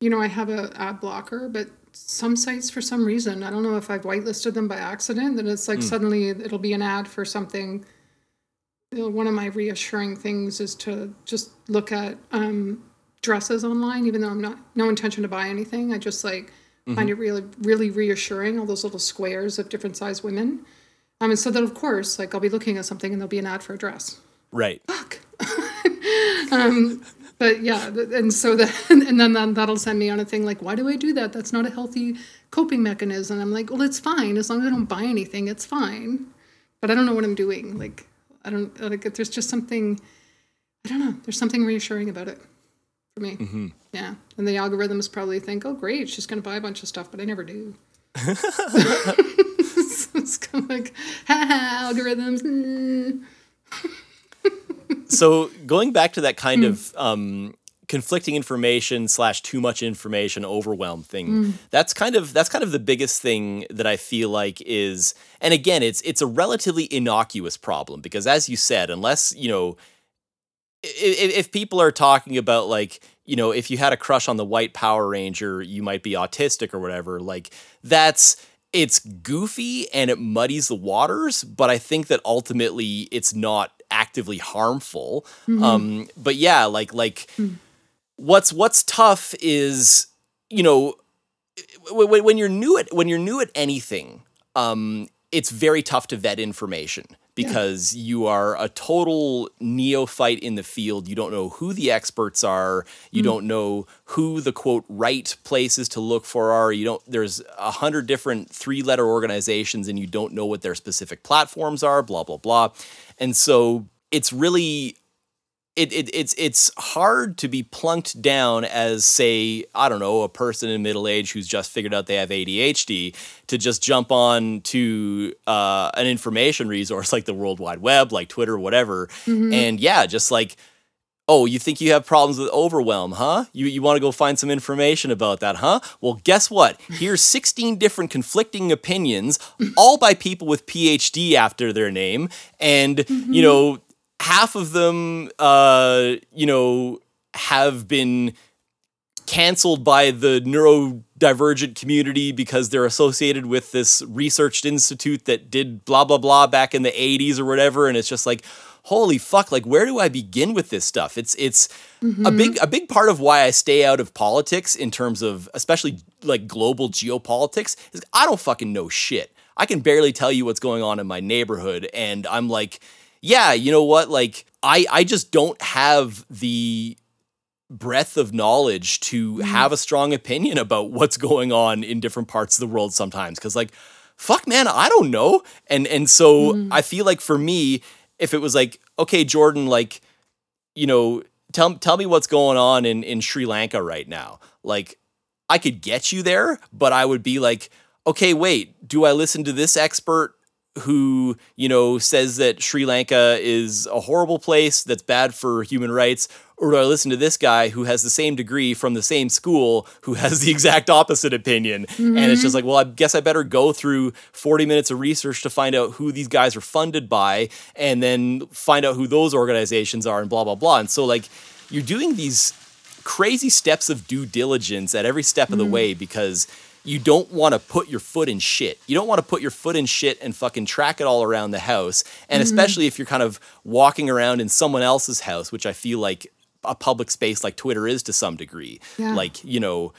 you know, I have a ad blocker, but some sites for some reason, I don't know if I've whitelisted them by accident, that it's like mm. suddenly it'll be an ad for something. You know, one of my reassuring things is to just look at um, dresses online, even though I'm not no intention to buy anything. I just like mm-hmm. find it really really reassuring. All those little squares of different size women. Um, and so that of course, like I'll be looking at something and there'll be an ad for a dress. Right. Fuck. um, but yeah, and so that and then that'll send me on a thing like, why do I do that? That's not a healthy coping mechanism. I'm like, well, it's fine as long as I don't buy anything, it's fine. But I don't know what I'm doing. Like, I don't like. There's just something. I don't know. There's something reassuring about it for me. Mm-hmm. Yeah, and the algorithms probably think, oh, great, she's gonna buy a bunch of stuff, but I never do. it's kind of like, ha ha, algorithms. Mm so going back to that kind mm. of um, conflicting information slash too much information overwhelm thing mm. that's kind of that's kind of the biggest thing that i feel like is and again it's it's a relatively innocuous problem because as you said unless you know if, if people are talking about like you know if you had a crush on the white power ranger you might be autistic or whatever like that's it's goofy and it muddies the waters but i think that ultimately it's not actively harmful. Mm-hmm. Um, but yeah, like like mm. what's what's tough is you know when, when you're new at when you're new at anything, um, it's very tough to vet information because yeah. you are a total neophyte in the field. You don't know who the experts are. You mm. don't know who the quote right places to look for are. You don't. There's a hundred different three letter organizations, and you don't know what their specific platforms are. Blah blah blah. And so it's really it, it, it's it's hard to be plunked down as say I don't know a person in middle age who's just figured out they have ADHD to just jump on to uh, an information resource like the World Wide Web, like Twitter, whatever, mm-hmm. and yeah, just like oh, you think you have problems with overwhelm, huh? You, you want to go find some information about that, huh? Well, guess what? Here's 16 different conflicting opinions, all by people with PhD after their name. And, mm-hmm. you know, half of them, uh, you know, have been canceled by the neurodivergent community because they're associated with this researched institute that did blah blah blah back in the 80s or whatever and it's just like holy fuck like where do i begin with this stuff it's it's mm-hmm. a big a big part of why i stay out of politics in terms of especially like global geopolitics is i don't fucking know shit i can barely tell you what's going on in my neighborhood and i'm like yeah you know what like i i just don't have the breadth of knowledge to mm-hmm. have a strong opinion about what's going on in different parts of the world sometimes cuz like fuck man i don't know and and so mm-hmm. i feel like for me if it was like, okay, Jordan, like, you know, tell tell me what's going on in in Sri Lanka right now. Like I could get you there, but I would be like, okay, wait, do I listen to this expert who, you know, says that Sri Lanka is a horrible place that's bad for human rights? Or do I listen to this guy who has the same degree from the same school who has the exact opposite opinion? Mm-hmm. And it's just like, well, I guess I better go through 40 minutes of research to find out who these guys are funded by and then find out who those organizations are and blah, blah, blah. And so, like, you're doing these crazy steps of due diligence at every step of the mm. way because you don't want to put your foot in shit. You don't want to put your foot in shit and fucking track it all around the house. And mm-hmm. especially if you're kind of walking around in someone else's house, which I feel like a public space like Twitter is to some degree. Yeah. Like, you know,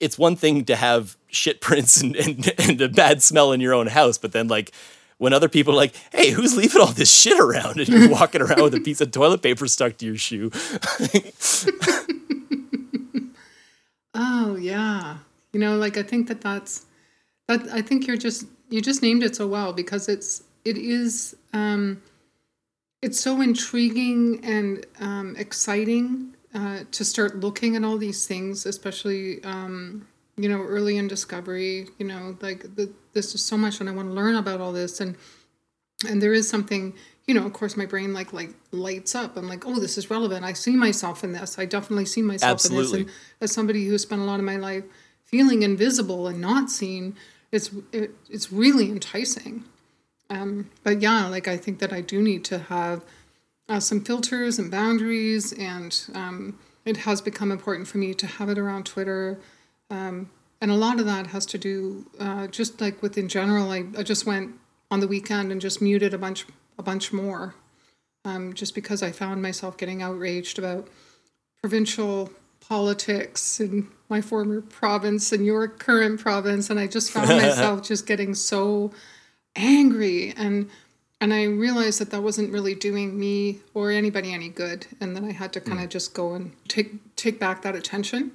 it's one thing to have shit prints and, and, and a bad smell in your own house, but then like when other people are like, hey, who's leaving all this shit around? And you're walking around with a piece of toilet paper stuck to your shoe. oh, yeah you know like i think that that's that i think you're just you just named it so well because it's it is um it's so intriguing and um, exciting uh, to start looking at all these things especially um, you know early in discovery you know like the, this is so much and i want to learn about all this and and there is something you know of course my brain like like lights up i'm like oh this is relevant i see myself in this i definitely see myself Absolutely. in this and as somebody who spent a lot of my life feeling invisible and not seen, it's it, it's really enticing. Um, but yeah, like I think that I do need to have uh, some filters and boundaries, and um, it has become important for me to have it around Twitter. Um, and a lot of that has to do uh, just like with in general. I, I just went on the weekend and just muted a bunch a bunch more, um, just because I found myself getting outraged about provincial politics in my former province and your current province and i just found myself just getting so angry and and i realized that that wasn't really doing me or anybody any good and then i had to kind of mm. just go and take take back that attention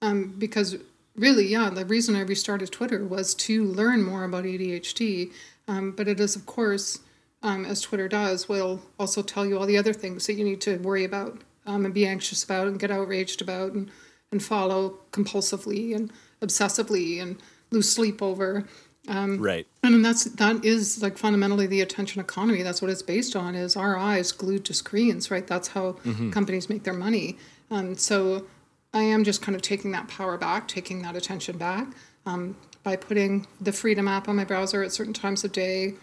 um, because really yeah the reason i restarted twitter was to learn more about adhd um, but it is of course um, as twitter does will also tell you all the other things that you need to worry about um, and be anxious about and get outraged about and, and follow compulsively and obsessively and lose sleep over. Um, right. And that's that is like fundamentally the attention economy. That's what it's based on. Is our eyes glued to screens, right? That's how mm-hmm. companies make their money. Um, so I am just kind of taking that power back, taking that attention back um, by putting the Freedom app on my browser at certain times of day,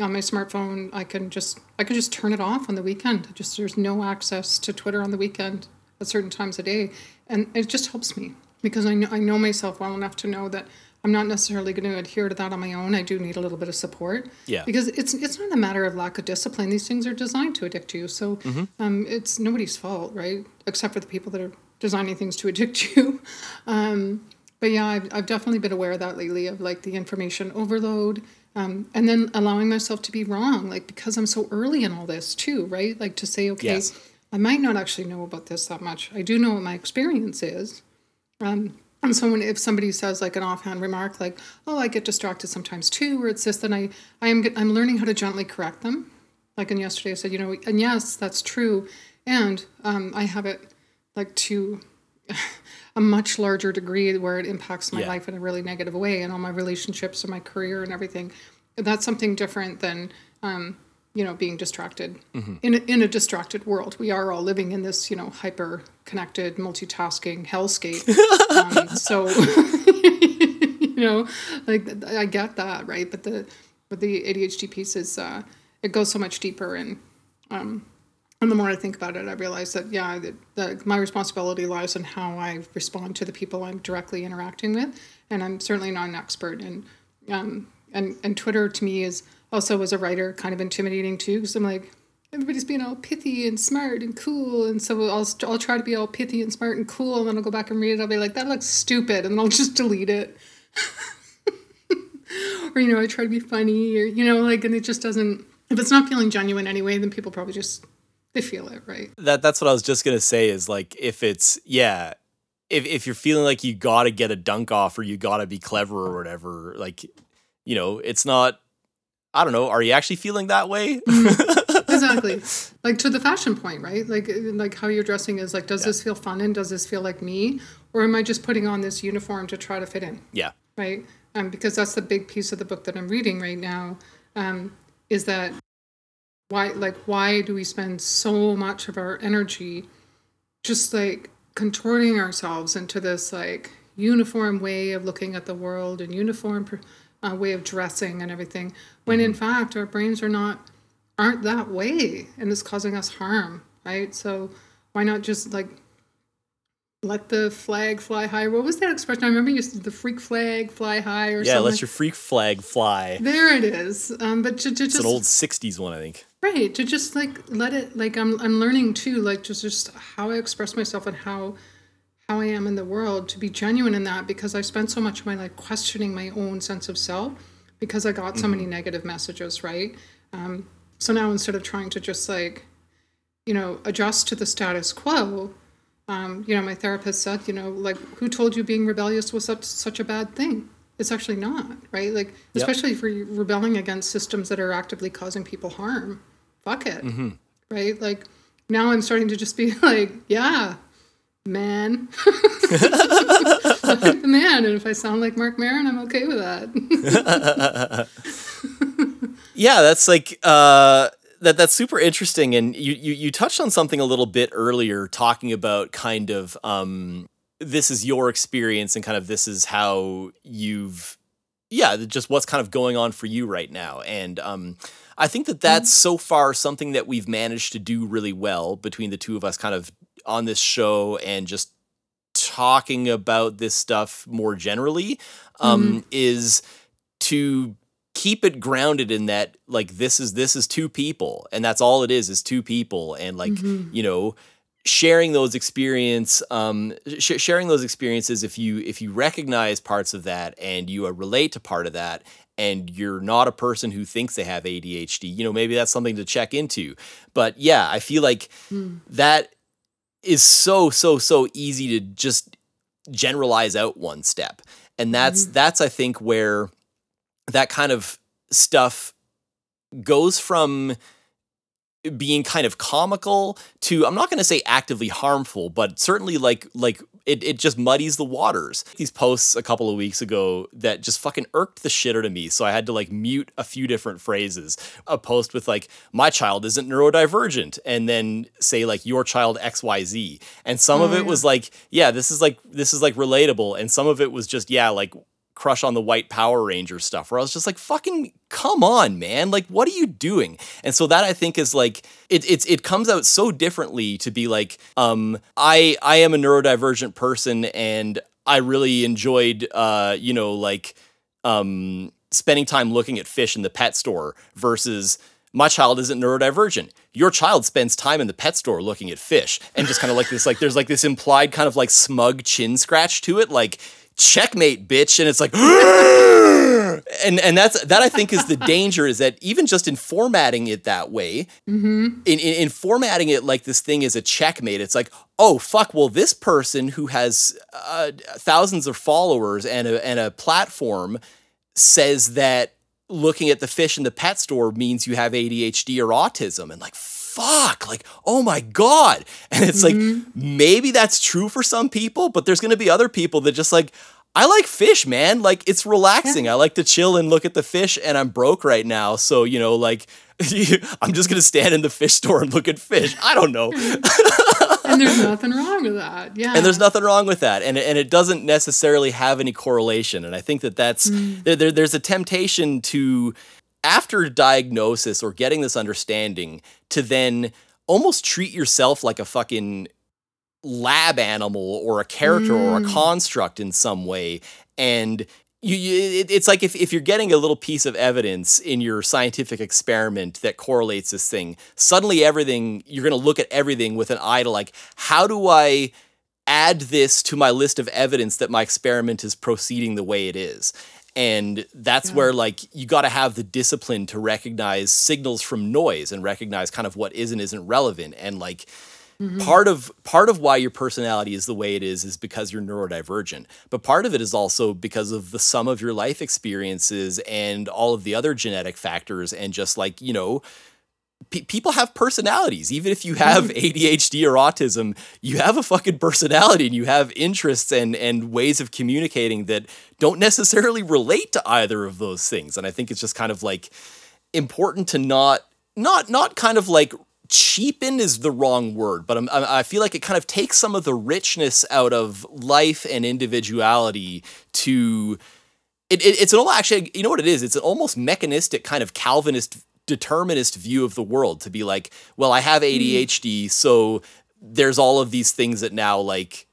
on my smartphone i can just i can just turn it off on the weekend just there's no access to twitter on the weekend at certain times a day and it just helps me because i know, I know myself well enough to know that i'm not necessarily going to adhere to that on my own i do need a little bit of support yeah because it's it's not a matter of lack of discipline these things are designed to addict you so mm-hmm. um, it's nobody's fault right except for the people that are designing things to addict you um, but yeah I've, I've definitely been aware of that lately of like the information overload um, and then allowing myself to be wrong, like because I'm so early in all this too, right? Like to say, okay, yes. I might not actually know about this that much. I do know what my experience is. Um, and so when if somebody says like an offhand remark like, "Oh, I get distracted sometimes too," or it's this, then I I am I'm learning how to gently correct them. Like in yesterday, I said, you know, and yes, that's true, and um, I have it like to a much larger degree where it impacts my yeah. life in a really negative way and all my relationships and my career and everything. That's something different than, um, you know, being distracted mm-hmm. in a, in a distracted world. We are all living in this, you know, hyper connected, multitasking hellscape. um, so, you know, like I get that, right? But the but the ADHD piece is uh, it goes so much deeper and um, and the more I think about it, I realize that yeah, that, my responsibility lies in how I respond to the people I'm directly interacting with, and I'm certainly not an expert. And um, and and Twitter to me is also as a writer kind of intimidating too, because I'm like everybody's being all pithy and smart and cool, and so I'll I'll try to be all pithy and smart and cool, and then I'll go back and read it. I'll be like that looks stupid, and then I'll just delete it. or you know, I try to be funny, or you know, like, and it just doesn't. If it's not feeling genuine anyway, then people probably just they feel it, right? That that's what I was just gonna say is like if it's yeah, if if you're feeling like you gotta get a dunk off or you gotta be clever or whatever, like you know, it's not I don't know, are you actually feeling that way? Because exactly. Like to the fashion point, right? Like like how you're dressing is like, does yeah. this feel fun and does this feel like me, or am I just putting on this uniform to try to fit in? Yeah. Right. Um, because that's the big piece of the book that I'm reading right now. Um, is that why like why do we spend so much of our energy just like contorting ourselves into this like uniform way of looking at the world and uniform uh, way of dressing and everything when mm-hmm. in fact our brains are not aren't that way and it's causing us harm right so why not just like let the flag fly high. What was that expression? I remember you said the freak flag fly high or yeah, something. let your freak flag fly. There it is. Um, but to, to it's just an old '60s one, I think. Right. To just like let it like I'm I'm learning too, like just just how I express myself and how how I am in the world to be genuine in that because I spent so much of my life questioning my own sense of self because I got so mm-hmm. many negative messages, right? Um, so now instead of trying to just like, you know, adjust to the status quo, um, you know, my therapist said, you know, like, who told you being rebellious was such such a bad thing? It's actually not, right? Like, especially yep. for rebelling against systems that are actively causing people harm. Fuck it, mm-hmm. right? Like, now I'm starting to just be like, yeah, man, I like the man. And if I sound like Marc Maron, I'm okay with that. yeah, that's like. uh that that's super interesting, and you, you you touched on something a little bit earlier, talking about kind of um, this is your experience, and kind of this is how you've yeah, just what's kind of going on for you right now, and um, I think that that's mm-hmm. so far something that we've managed to do really well between the two of us, kind of on this show and just talking about this stuff more generally, um, mm-hmm. is to keep it grounded in that like this is this is two people and that's all it is is two people and like mm-hmm. you know sharing those experience um sh- sharing those experiences if you if you recognize parts of that and you uh, relate to part of that and you're not a person who thinks they have ADHD you know maybe that's something to check into but yeah i feel like mm. that is so so so easy to just generalize out one step and that's mm-hmm. that's i think where that kind of stuff goes from being kind of comical to I'm not going to say actively harmful, but certainly like like it, it just muddies the waters. These posts a couple of weeks ago that just fucking irked the shit out of me, so I had to like mute a few different phrases. A post with like my child isn't neurodivergent, and then say like your child X Y Z, and some oh, of it oh, yeah. was like yeah this is like this is like relatable, and some of it was just yeah like crush on the white Power Ranger stuff where I was just like, fucking come on, man. Like, what are you doing? And so that I think is like it it's it comes out so differently to be like, um, I I am a neurodivergent person and I really enjoyed uh, you know, like um spending time looking at fish in the pet store versus my child isn't neurodivergent. Your child spends time in the pet store looking at fish and just kind of like this, like there's like this implied kind of like smug chin scratch to it. Like checkmate bitch and it's like and and that's that i think is the danger is that even just in formatting it that way mm-hmm. in, in, in formatting it like this thing is a checkmate it's like oh fuck well this person who has uh, thousands of followers and a, and a platform says that looking at the fish in the pet store means you have adhd or autism and like fuck, like, oh my God. And it's mm-hmm. like, maybe that's true for some people, but there's going to be other people that just like, I like fish, man. Like, it's relaxing. Yeah. I like to chill and look at the fish, and I'm broke right now. So, you know, like, I'm just going to stand in the fish store and look at fish. I don't know. and there's nothing wrong with that. Yeah. And there's nothing wrong with that. And, and it doesn't necessarily have any correlation. And I think that that's, mm. there, there's a temptation to after diagnosis or getting this understanding to then almost treat yourself like a fucking lab animal or a character mm. or a mm. construct in some way and you, you, it's like if, if you're getting a little piece of evidence in your scientific experiment that correlates this thing suddenly everything you're going to look at everything with an eye to like how do i add this to my list of evidence that my experiment is proceeding the way it is and that's yeah. where like you got to have the discipline to recognize signals from noise and recognize kind of what is and isn't relevant and like mm-hmm. part of part of why your personality is the way it is is because you're neurodivergent but part of it is also because of the sum of your life experiences and all of the other genetic factors and just like you know people have personalities. Even if you have mm-hmm. ADHD or autism, you have a fucking personality and you have interests and and ways of communicating that don't necessarily relate to either of those things. And I think it's just kind of like important to not not not kind of like cheapen is the wrong word, but I'm, i feel like it kind of takes some of the richness out of life and individuality to. It, it, it's an all actually, you know what it is? It's an almost mechanistic kind of Calvinist determinist view of the world to be like, well, I have ADHD, mm. so there's all of these things that now like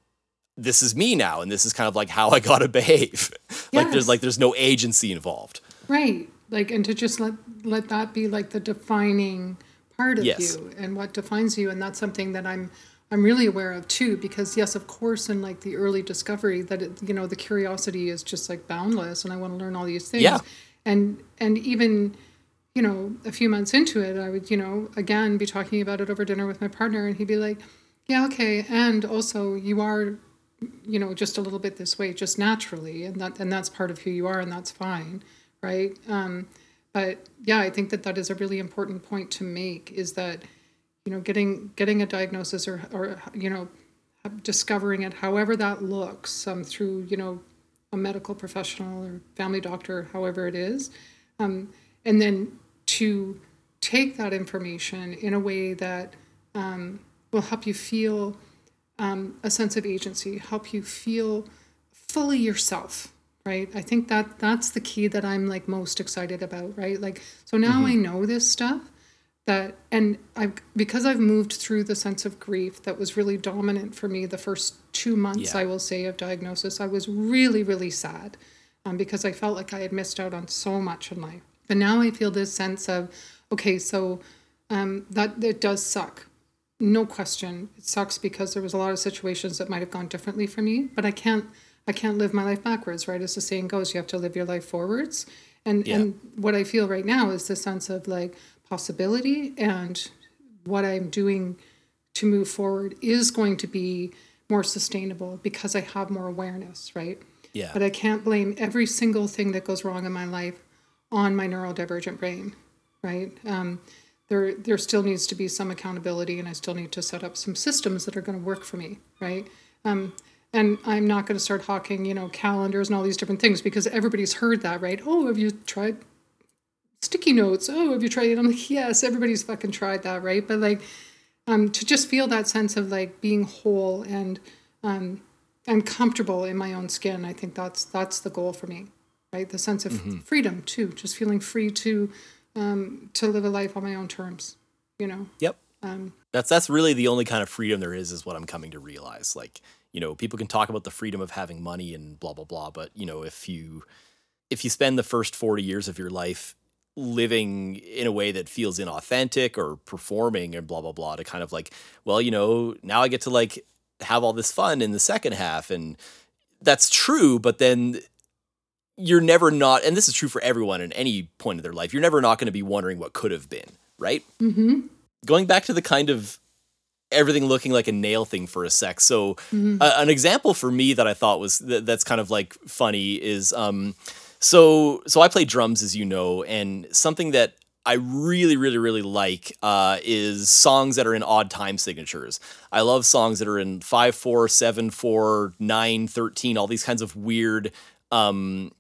this is me now and this is kind of like how I got to behave. Yes. like there's like there's no agency involved. Right. Like and to just let let that be like the defining part of yes. you and what defines you and that's something that I'm I'm really aware of too because yes of course in like the early discovery that it, you know the curiosity is just like boundless and I want to learn all these things. Yeah. And and even you know, a few months into it, I would, you know, again be talking about it over dinner with my partner, and he'd be like, "Yeah, okay," and also you are, you know, just a little bit this way, just naturally, and that and that's part of who you are, and that's fine, right? Um, but yeah, I think that that is a really important point to make. Is that, you know, getting getting a diagnosis or or you know, discovering it, however that looks, um, through you know, a medical professional or family doctor, however it is. Um, and then to take that information in a way that um, will help you feel um, a sense of agency, help you feel fully yourself, right? I think that that's the key that I'm like most excited about, right? Like, so now mm-hmm. I know this stuff that, and I because I've moved through the sense of grief that was really dominant for me the first two months, yeah. I will say, of diagnosis. I was really, really sad um, because I felt like I had missed out on so much in life. But now I feel this sense of, okay, so um, that it does suck. No question. It sucks because there was a lot of situations that might have gone differently for me, but I can't I can't live my life backwards, right? As the saying goes, you have to live your life forwards. And yeah. and what I feel right now is the sense of like possibility and what I'm doing to move forward is going to be more sustainable because I have more awareness, right? Yeah. But I can't blame every single thing that goes wrong in my life on my neurodivergent brain, right? Um, there, there still needs to be some accountability, and I still need to set up some systems that are going to work for me, right? Um, and I'm not going to start hawking, you know, calendars and all these different things because everybody's heard that, right? Oh, have you tried sticky notes? Oh, have you tried it? I'm like, yes, everybody's fucking tried that, right? But like, um, to just feel that sense of like being whole and um, and comfortable in my own skin, I think that's that's the goal for me right? The sense of mm-hmm. freedom too, just feeling free to um, to live a life on my own terms. You know. Yep. Um, that's that's really the only kind of freedom there is, is what I'm coming to realize. Like, you know, people can talk about the freedom of having money and blah blah blah, but you know, if you if you spend the first 40 years of your life living in a way that feels inauthentic or performing and blah blah blah to kind of like well you know now i get to like have all this fun in the second half and that's true but then you're never not, and this is true for everyone in any point of their life, you're never not going to be wondering what could have been, right? Mm-hmm. Going back to the kind of everything looking like a nail thing for a sec. So, mm-hmm. uh, an example for me that I thought was th- that's kind of like funny is um, so so I play drums, as you know, and something that I really, really, really like uh, is songs that are in odd time signatures. I love songs that are in 5 4, 7 4, 9, 13, all these kinds of weird um,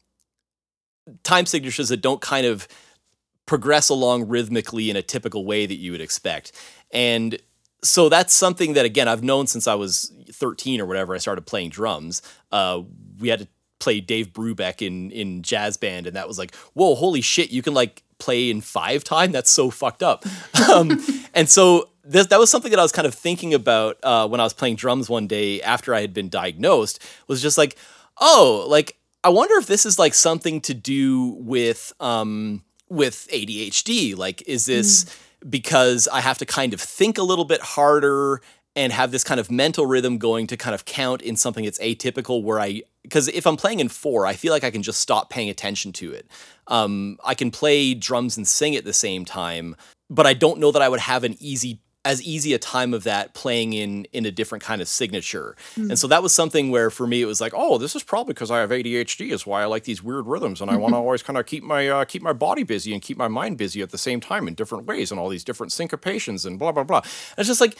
time signatures that don't kind of progress along rhythmically in a typical way that you would expect. And so that's something that again I've known since I was 13 or whatever I started playing drums. Uh, we had to play Dave Brubeck in in jazz band, and that was like, whoa, holy shit! You can like play in five time. That's so fucked up. Um, and so that was something that I was kind of thinking about uh, when I was playing drums one day after I had been diagnosed. Was just like, oh, like I wonder if this is like something to do with um with ADHD. Like, is this mm. because I have to kind of think a little bit harder and have this kind of mental rhythm going to kind of count in something that's atypical where I because if I'm playing in four, I feel like I can just stop paying attention to it. Um, I can play drums and sing at the same time, but I don't know that I would have an easy as easy a time of that playing in in a different kind of signature. Mm. And so that was something where for me it was like, oh, this is probably because I have ADHD is why I like these weird rhythms and I want to always kind of keep my uh, keep my body busy and keep my mind busy at the same time in different ways and all these different syncopations and blah blah blah. And it's just like,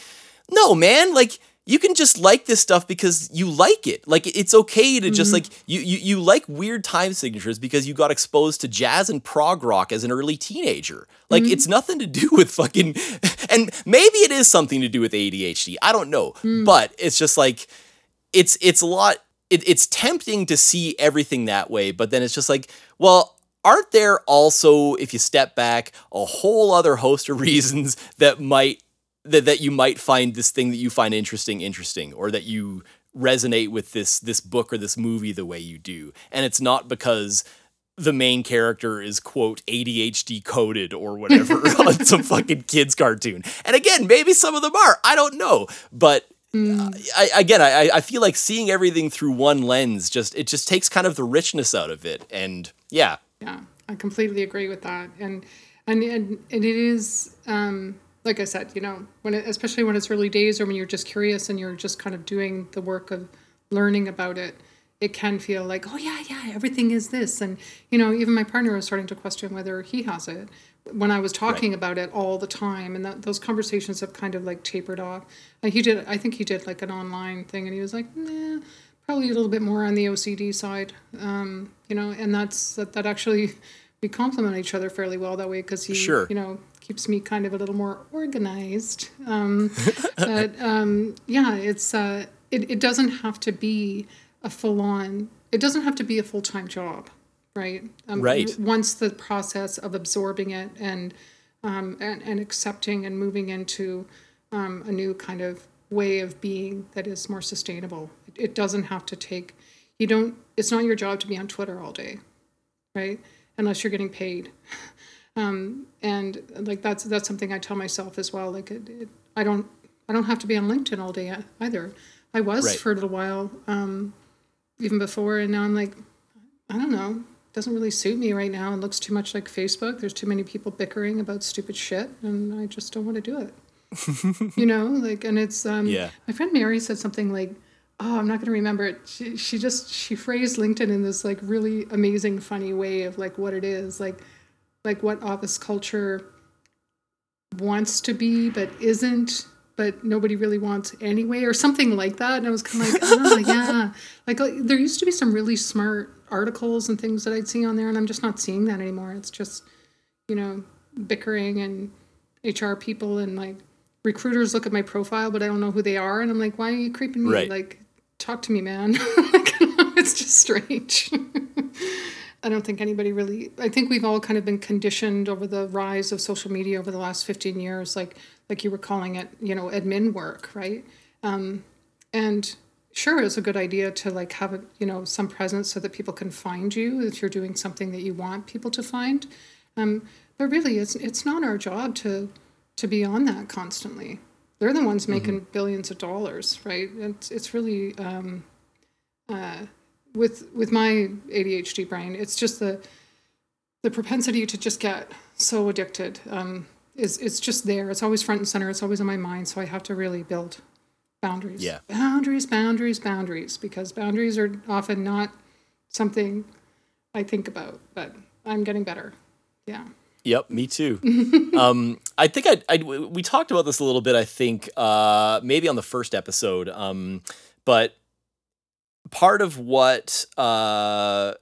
no, man, like you can just like this stuff because you like it. Like it's okay to just mm-hmm. like you, you you like weird time signatures because you got exposed to jazz and prog rock as an early teenager. Like mm-hmm. it's nothing to do with fucking and maybe it is something to do with ADHD. I don't know. Mm. But it's just like it's it's a lot it, it's tempting to see everything that way, but then it's just like, well, aren't there also if you step back a whole other host of reasons that might that that you might find this thing that you find interesting interesting or that you resonate with this this book or this movie the way you do and it's not because the main character is quote ADHD coded or whatever on some fucking kids cartoon. And again, maybe some of them are. I don't know, but mm. I, again, I, I feel like seeing everything through one lens just it just takes kind of the richness out of it. And yeah, yeah, I completely agree with that. And and and, and it is um, like I said, you know, when it, especially when it's early days or when you're just curious and you're just kind of doing the work of learning about it, it can feel like, oh yeah, yeah, everything is this, and you know, even my partner was starting to question whether he has it when I was talking right. about it all the time, and that, those conversations have kind of like tapered off. And he did, I think he did like an online thing, and he was like, nah, probably a little bit more on the OCD side, um, you know, and that's that, that actually we complement each other fairly well that way because he, sure. you know, keeps me kind of a little more organized. Um, but um, yeah, it's uh, it, it doesn't have to be a full on. It doesn't have to be a full time job, right? Um, right. Once the process of absorbing it and um, and, and accepting and moving into um, a new kind of way of being that is more sustainable. It, it doesn't have to take. You don't. It's not your job to be on Twitter all day, right? Unless you're getting paid. Um, and like that's that's something I tell myself as well. Like it, it, I don't I don't have to be on LinkedIn all day either. I was right. for a little while, um, even before, and now I'm like, I don't know. It doesn't really suit me right now. It looks too much like Facebook. There's too many people bickering about stupid shit, and I just don't want to do it. you know, like, and it's um, yeah. My friend Mary said something like, "Oh, I'm not going to remember it." She she just she phrased LinkedIn in this like really amazing, funny way of like what it is, like like what office culture wants to be but isn't but nobody really wants anyway or something like that and i was kind of like oh yeah like, like there used to be some really smart articles and things that i'd see on there and i'm just not seeing that anymore it's just you know bickering and hr people and like recruiters look at my profile but i don't know who they are and i'm like why are you creeping me right. like talk to me man it's just strange I don't think anybody really. I think we've all kind of been conditioned over the rise of social media over the last fifteen years, like like you were calling it, you know, admin work, right? Um, and sure, it's a good idea to like have a, you know some presence so that people can find you if you're doing something that you want people to find. Um, but really, it's it's not our job to to be on that constantly. They're the ones making mm-hmm. billions of dollars, right? It's it's really. Um, uh, with with my ADHD brain, it's just the the propensity to just get so addicted um, is it's just there. It's always front and center. It's always in my mind. So I have to really build boundaries. Yeah. Boundaries, boundaries, boundaries. Because boundaries are often not something I think about, but I'm getting better. Yeah. Yep, me too. um, I think I, I, we talked about this a little bit. I think uh, maybe on the first episode, um, but part of what uh,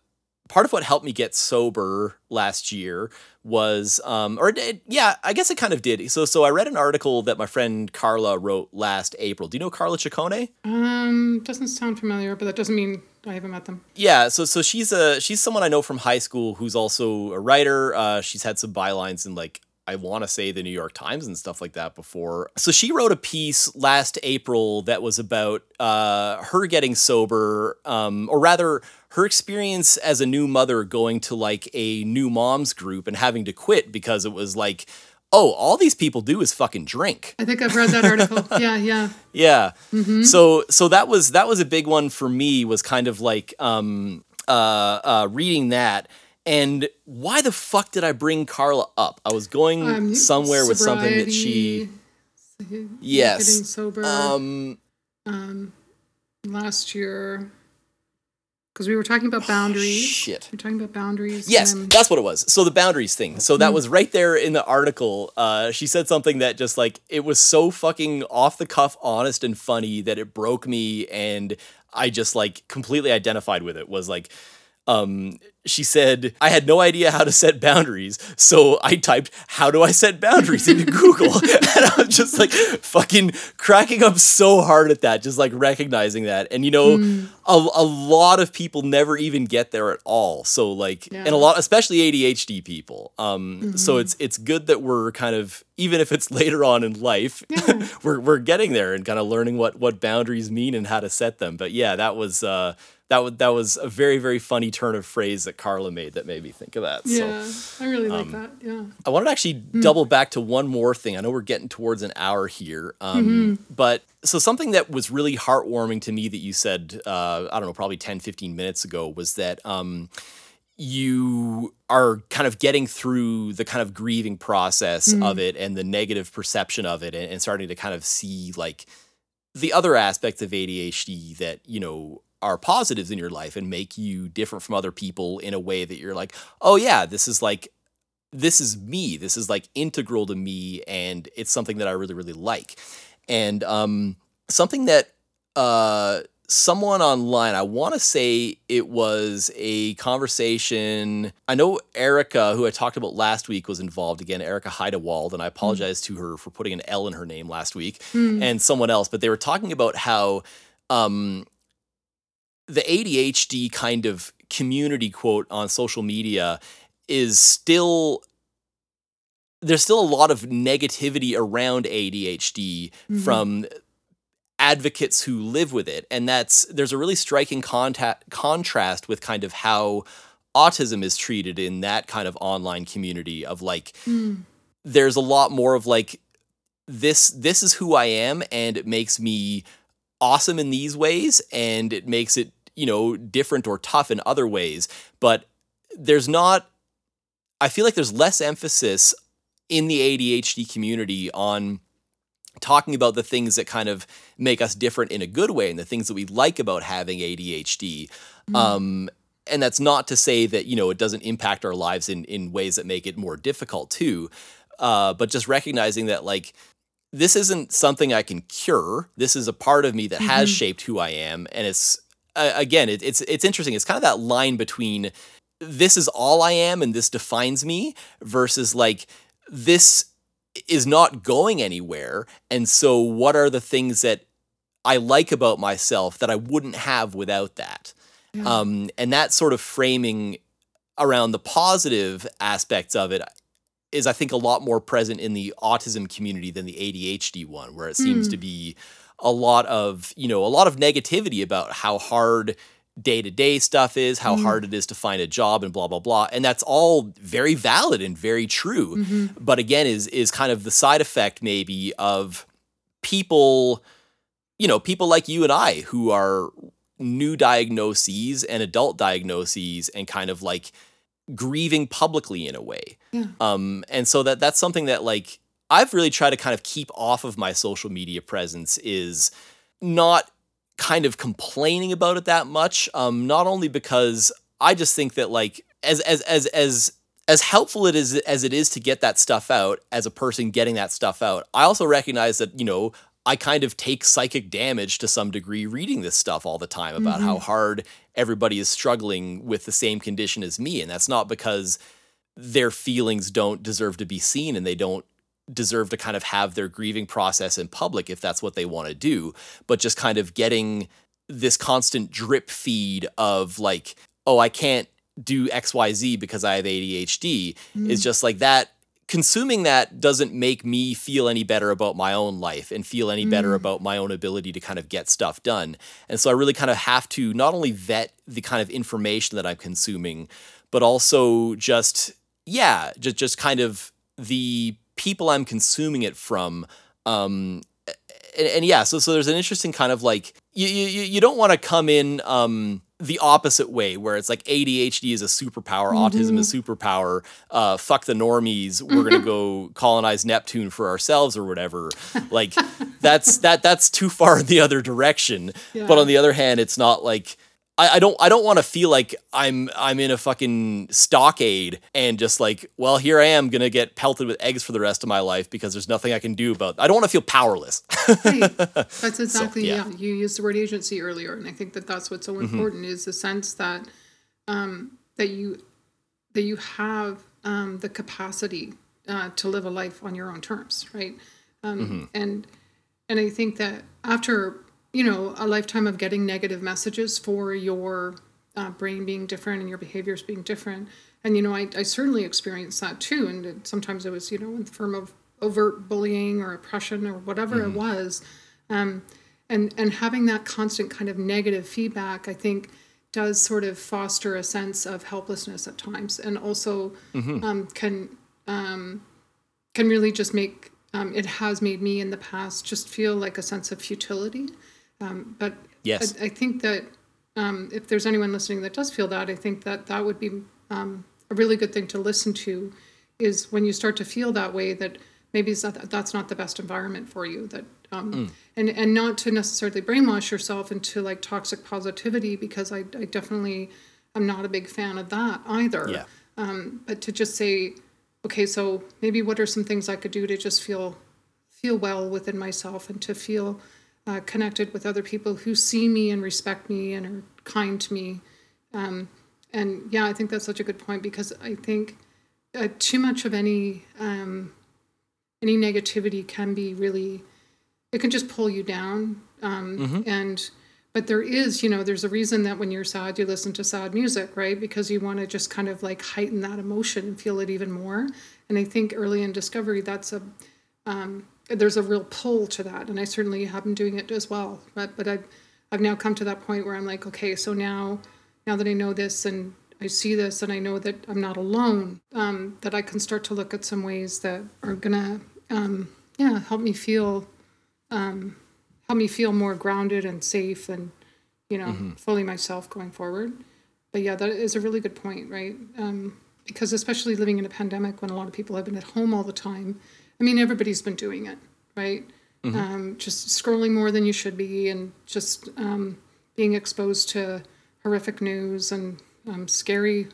part of what helped me get sober last year was um or it, yeah i guess it kind of did so so i read an article that my friend carla wrote last april do you know carla ciccone um doesn't sound familiar but that doesn't mean i haven't met them yeah so so she's a she's someone i know from high school who's also a writer uh she's had some bylines in like I want to say the New York Times and stuff like that before. So she wrote a piece last April that was about uh, her getting sober, um, or rather, her experience as a new mother going to like a new moms group and having to quit because it was like, oh, all these people do is fucking drink. I think I've read that article. yeah, yeah, yeah. Mm-hmm. So, so that was that was a big one for me. Was kind of like um, uh, uh, reading that and why the fuck did I bring Carla up? I was going um, somewhere with something that she yes. Getting sober. Um, um, last year, because we were talking about boundaries. shit. We are talking about boundaries. Yes, that's what it was. So the boundaries thing. So that was right there in the article. Uh, she said something that just like it was so fucking off the cuff, honest and funny that it broke me, and I just like completely identified with it. Was like. Um, she said, I had no idea how to set boundaries. So I typed, How do I set boundaries into Google? and I was just like fucking cracking up so hard at that, just like recognizing that. And you know, a, a lot of people never even get there at all. So like, and a lot, especially ADHD people. Um, so it's it's good that we're kind of even if it's later on in life, Yeah. we're we're getting there and kind of learning what what boundaries mean and how to set them. But yeah, that was uh that was that was a very very funny turn of phrase that Carla made that made me think of that. So Yeah, I really um, like that. Yeah. I wanted to actually double back to one more thing. I know we're getting towards an hour here, um, Mm-hmm. but so something that was really heartwarming to me that you said, uh, I don't know, probably 10, 15 minutes ago was that um, you are kind of getting through the kind of grieving process of it and the negative perception of it and, and starting to kind of see like the other aspects of ADHD that, you know, are positives in your life and make you different from other people in a way that you're like, oh yeah, this is like this is me. This is like integral to me and it's something that I really, really like. And um something that uh someone online, I want to say it was a conversation. I know Erica, who I talked about last week, was involved again, Erica Heidewald, and I apologize to her for putting an L in her name last week, and someone else, but they were talking about how um the ADHD kind of community quote on social media is still there's still a lot of negativity around ADHD from advocates who live with it. And that's there's a really striking contact, contrast with kind of how autism is treated in that kind of online community of like hmm. there's a lot more of like this this is who I am and it makes me awesome in these ways and it makes it you know different or tough in other ways. But there's not I feel like there's less emphasis in the ADHD community on talking about the things that kind of make us different in a good way and the things that we like about having ADHD. Um, and that's not to say that you know it doesn't impact our lives in in ways that make it more difficult too, uh, but just recognizing that like this isn't something I can cure. This is a part of me that has shaped who I am, and it's uh, again it, it's it's interesting. It's kind of that line between this is all I am and this defines me versus like this is not going anywhere. And so, what are the things that I like about myself that I wouldn't have without that? Um, and that sort of framing around the positive aspects of it is, I think, a lot more present in the autism community than the ADHD one, where it seems to be a lot of, you know, a lot of negativity about how hard day to day stuff is, how hard it is to find a job and blah blah blah. And that's all very valid and very true. But again is is kind of the side effect maybe of people you know, people like you and I who are new diagnoses and adult diagnoses and kind of like grieving publicly in a way. Um and so that that's something that like I've really tried to kind of keep off of my social media presence is not kind of complaining about it that much. Um, not only because I just think that like as as as as as helpful it is as it is to get that stuff out as a person getting that stuff out, I also recognize that, you know, I kind of take psychic damage to some degree reading this stuff all the time about how hard everybody is struggling with the same condition as me. And that's not because their feelings don't deserve to be seen and they don't deserve to kind of have their grieving process in public if that's what they want to do, but just kind of getting this constant drip feed of like, oh, I can't do XYZ because I have ADHD mm-hmm. is just like that. Consuming that doesn't make me feel any better about my own life and feel any better mm. about my own ability to kind of get stuff done. And so I really kind of have to not only vet the kind of information that I'm consuming, but also just, yeah, just, just kind of the people I'm consuming it from. Um, and, and yeah, so so there's an interesting kind of like you you you don't want to come in um the opposite way where it's like ADHD is a superpower, mm-hmm. autism is superpower, uh, fuck the normies, we're gonna go colonize Neptune for ourselves or whatever. Like that's that that's too far in the other direction. Yeah. But on the other hand, it's not like I, I don't I don't want to feel like I'm I'm in a fucking stockade and just like, well, here I am gonna get pelted with eggs for the rest of my life because there's nothing I can do about it. I don't want to feel powerless. hey, that's exactly so, yeah. yeah. You used the word agency earlier, and I think that that's what's so mm-hmm. important is the sense that um, that you that you have um, the capacity uh, to live a life on your own terms, right? Um, mm-hmm. And and I think that after you know a lifetime of getting negative messages for your uh, brain being different and your behaviors being different and you know I, I certainly experienced that too and sometimes it was you know in the form of overt bullying or oppression or whatever mm-hmm. it was um, and and having that constant kind of negative feedback i think does sort of foster a sense of helplessness at times and also mm-hmm. um, can um, can really just make um, it has made me in the past just feel like a sense of futility um, but yes, I, I think that um, if there's anyone listening that does feel that, I think that that would be um, a really good thing to listen to. Is when you start to feel that way that maybe that, that's not the best environment for you. That um, mm. and and not to necessarily brainwash yourself into like toxic positivity because I, I definitely am not a big fan of that either. Yeah. Um, but to just say, okay, so maybe what are some things I could do to just feel feel well within myself and to feel uh, connected with other people who see me and respect me and are kind to me. Um, and yeah, I think that's such a good point because I think uh, too much of any um, any negativity can be really it can just pull you down. Um, mm-hmm. And but there is, you know, there's a reason that when you're sad, you listen to sad music, right? Because you want to just kind of like heighten that emotion and feel it even more. And I think early in discovery, that's a um, there's a real pull to that, and I certainly have been doing it as well. But but I've I've now come to that point where I'm like, okay, so now now that I know this and I see this and I know that I'm not alone, um, that I can start to look at some ways that are gonna um, yeah help me feel um, help me feel more grounded and safe and you know mm-hmm. fully myself going forward. But yeah, that is a really good point, right? Um, because especially living in a pandemic when a lot of people have been at home all the time I mean, everybody's been doing it, right? Mm-hmm. Um, just scrolling more than you should be, and just um, being exposed to horrific news and um, scary,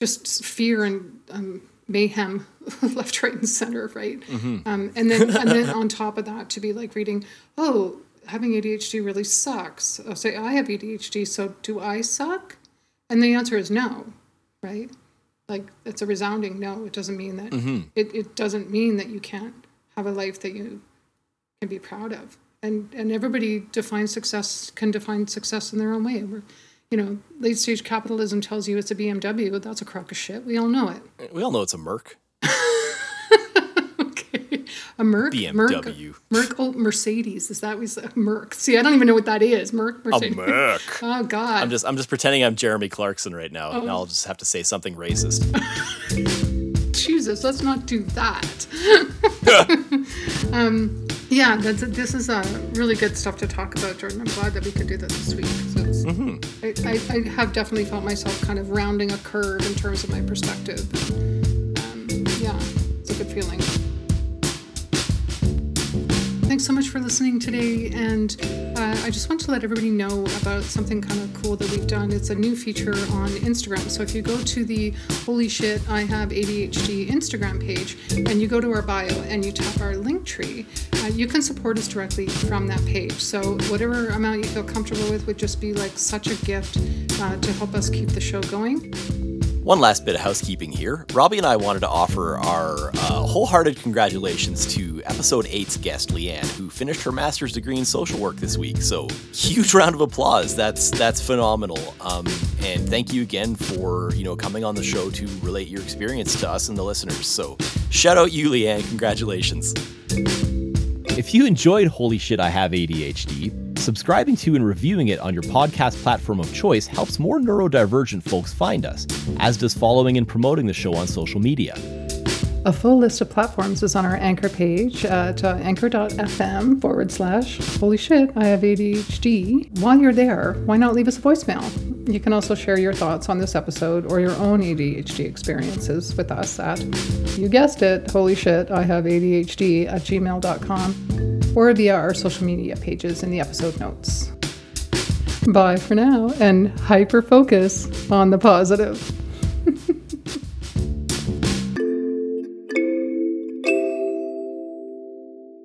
just fear and um, mayhem, left, right, and center, right? Mm-hmm. Um, and then, and then on top of that, to be like reading, oh, having ADHD really sucks. I'll say I have ADHD, so do I suck? And the answer is no, right? Like it's a resounding no. It doesn't mean that mm-hmm. it, it doesn't mean that you can't have a life that you can be proud of. And and everybody defines success can define success in their own way. We're, you know late stage capitalism tells you it's a bmw that's a crock of shit. We all know it. We all know it's a merc a Merc, BMW, Merc, oh Mercedes. Is that was a Merc? See, I don't even know what that is. Merc, Mercedes. A Merc. oh God. I'm just I'm just pretending I'm Jeremy Clarkson right now. Oh. I'll just have to say something racist. Jesus, let's not do that. um, yeah, that's, this is uh, really good stuff to talk about, Jordan. I'm glad that we could do this this week. Mm-hmm. I, I, I, have definitely felt myself kind of rounding a curve in terms of my perspective. Um, yeah, it's a good feeling thanks so much for listening today. And uh, I just want to let everybody know about something kind of cool that we've done. It's a new feature on Instagram. So if you go to the Holy Shit I Have ADHD Instagram page and you go to our bio and you tap our link tree, uh, you can support us directly from that page. So whatever amount you feel comfortable with would just be like such a gift uh, to help us keep the show going. One last bit of housekeeping here. Robbie and I wanted to offer our uh, wholehearted congratulations to episode 8's guest, Leanne, who finished her master's degree in social work this week. So, huge round of applause. That's that's phenomenal. Um, and thank you again for you know coming on the show to relate your experience to us and the listeners. So, shout out you, Leanne. Congratulations. If you enjoyed Holy Shit, I Have ADHD, subscribing to and reviewing it on your podcast platform of choice helps more neurodivergent folks find us, as does following and promoting the show on social media. A full list of platforms is on our anchor page at uh, anchor.fm forward slash holy shit, I have ADHD. While you're there, why not leave us a voicemail? You can also share your thoughts on this episode or your own ADHD experiences with us at, you guessed it, holy shit, I have ADHD at gmail.com or via our social media pages in the episode notes. Bye for now and hyper focus on the positive.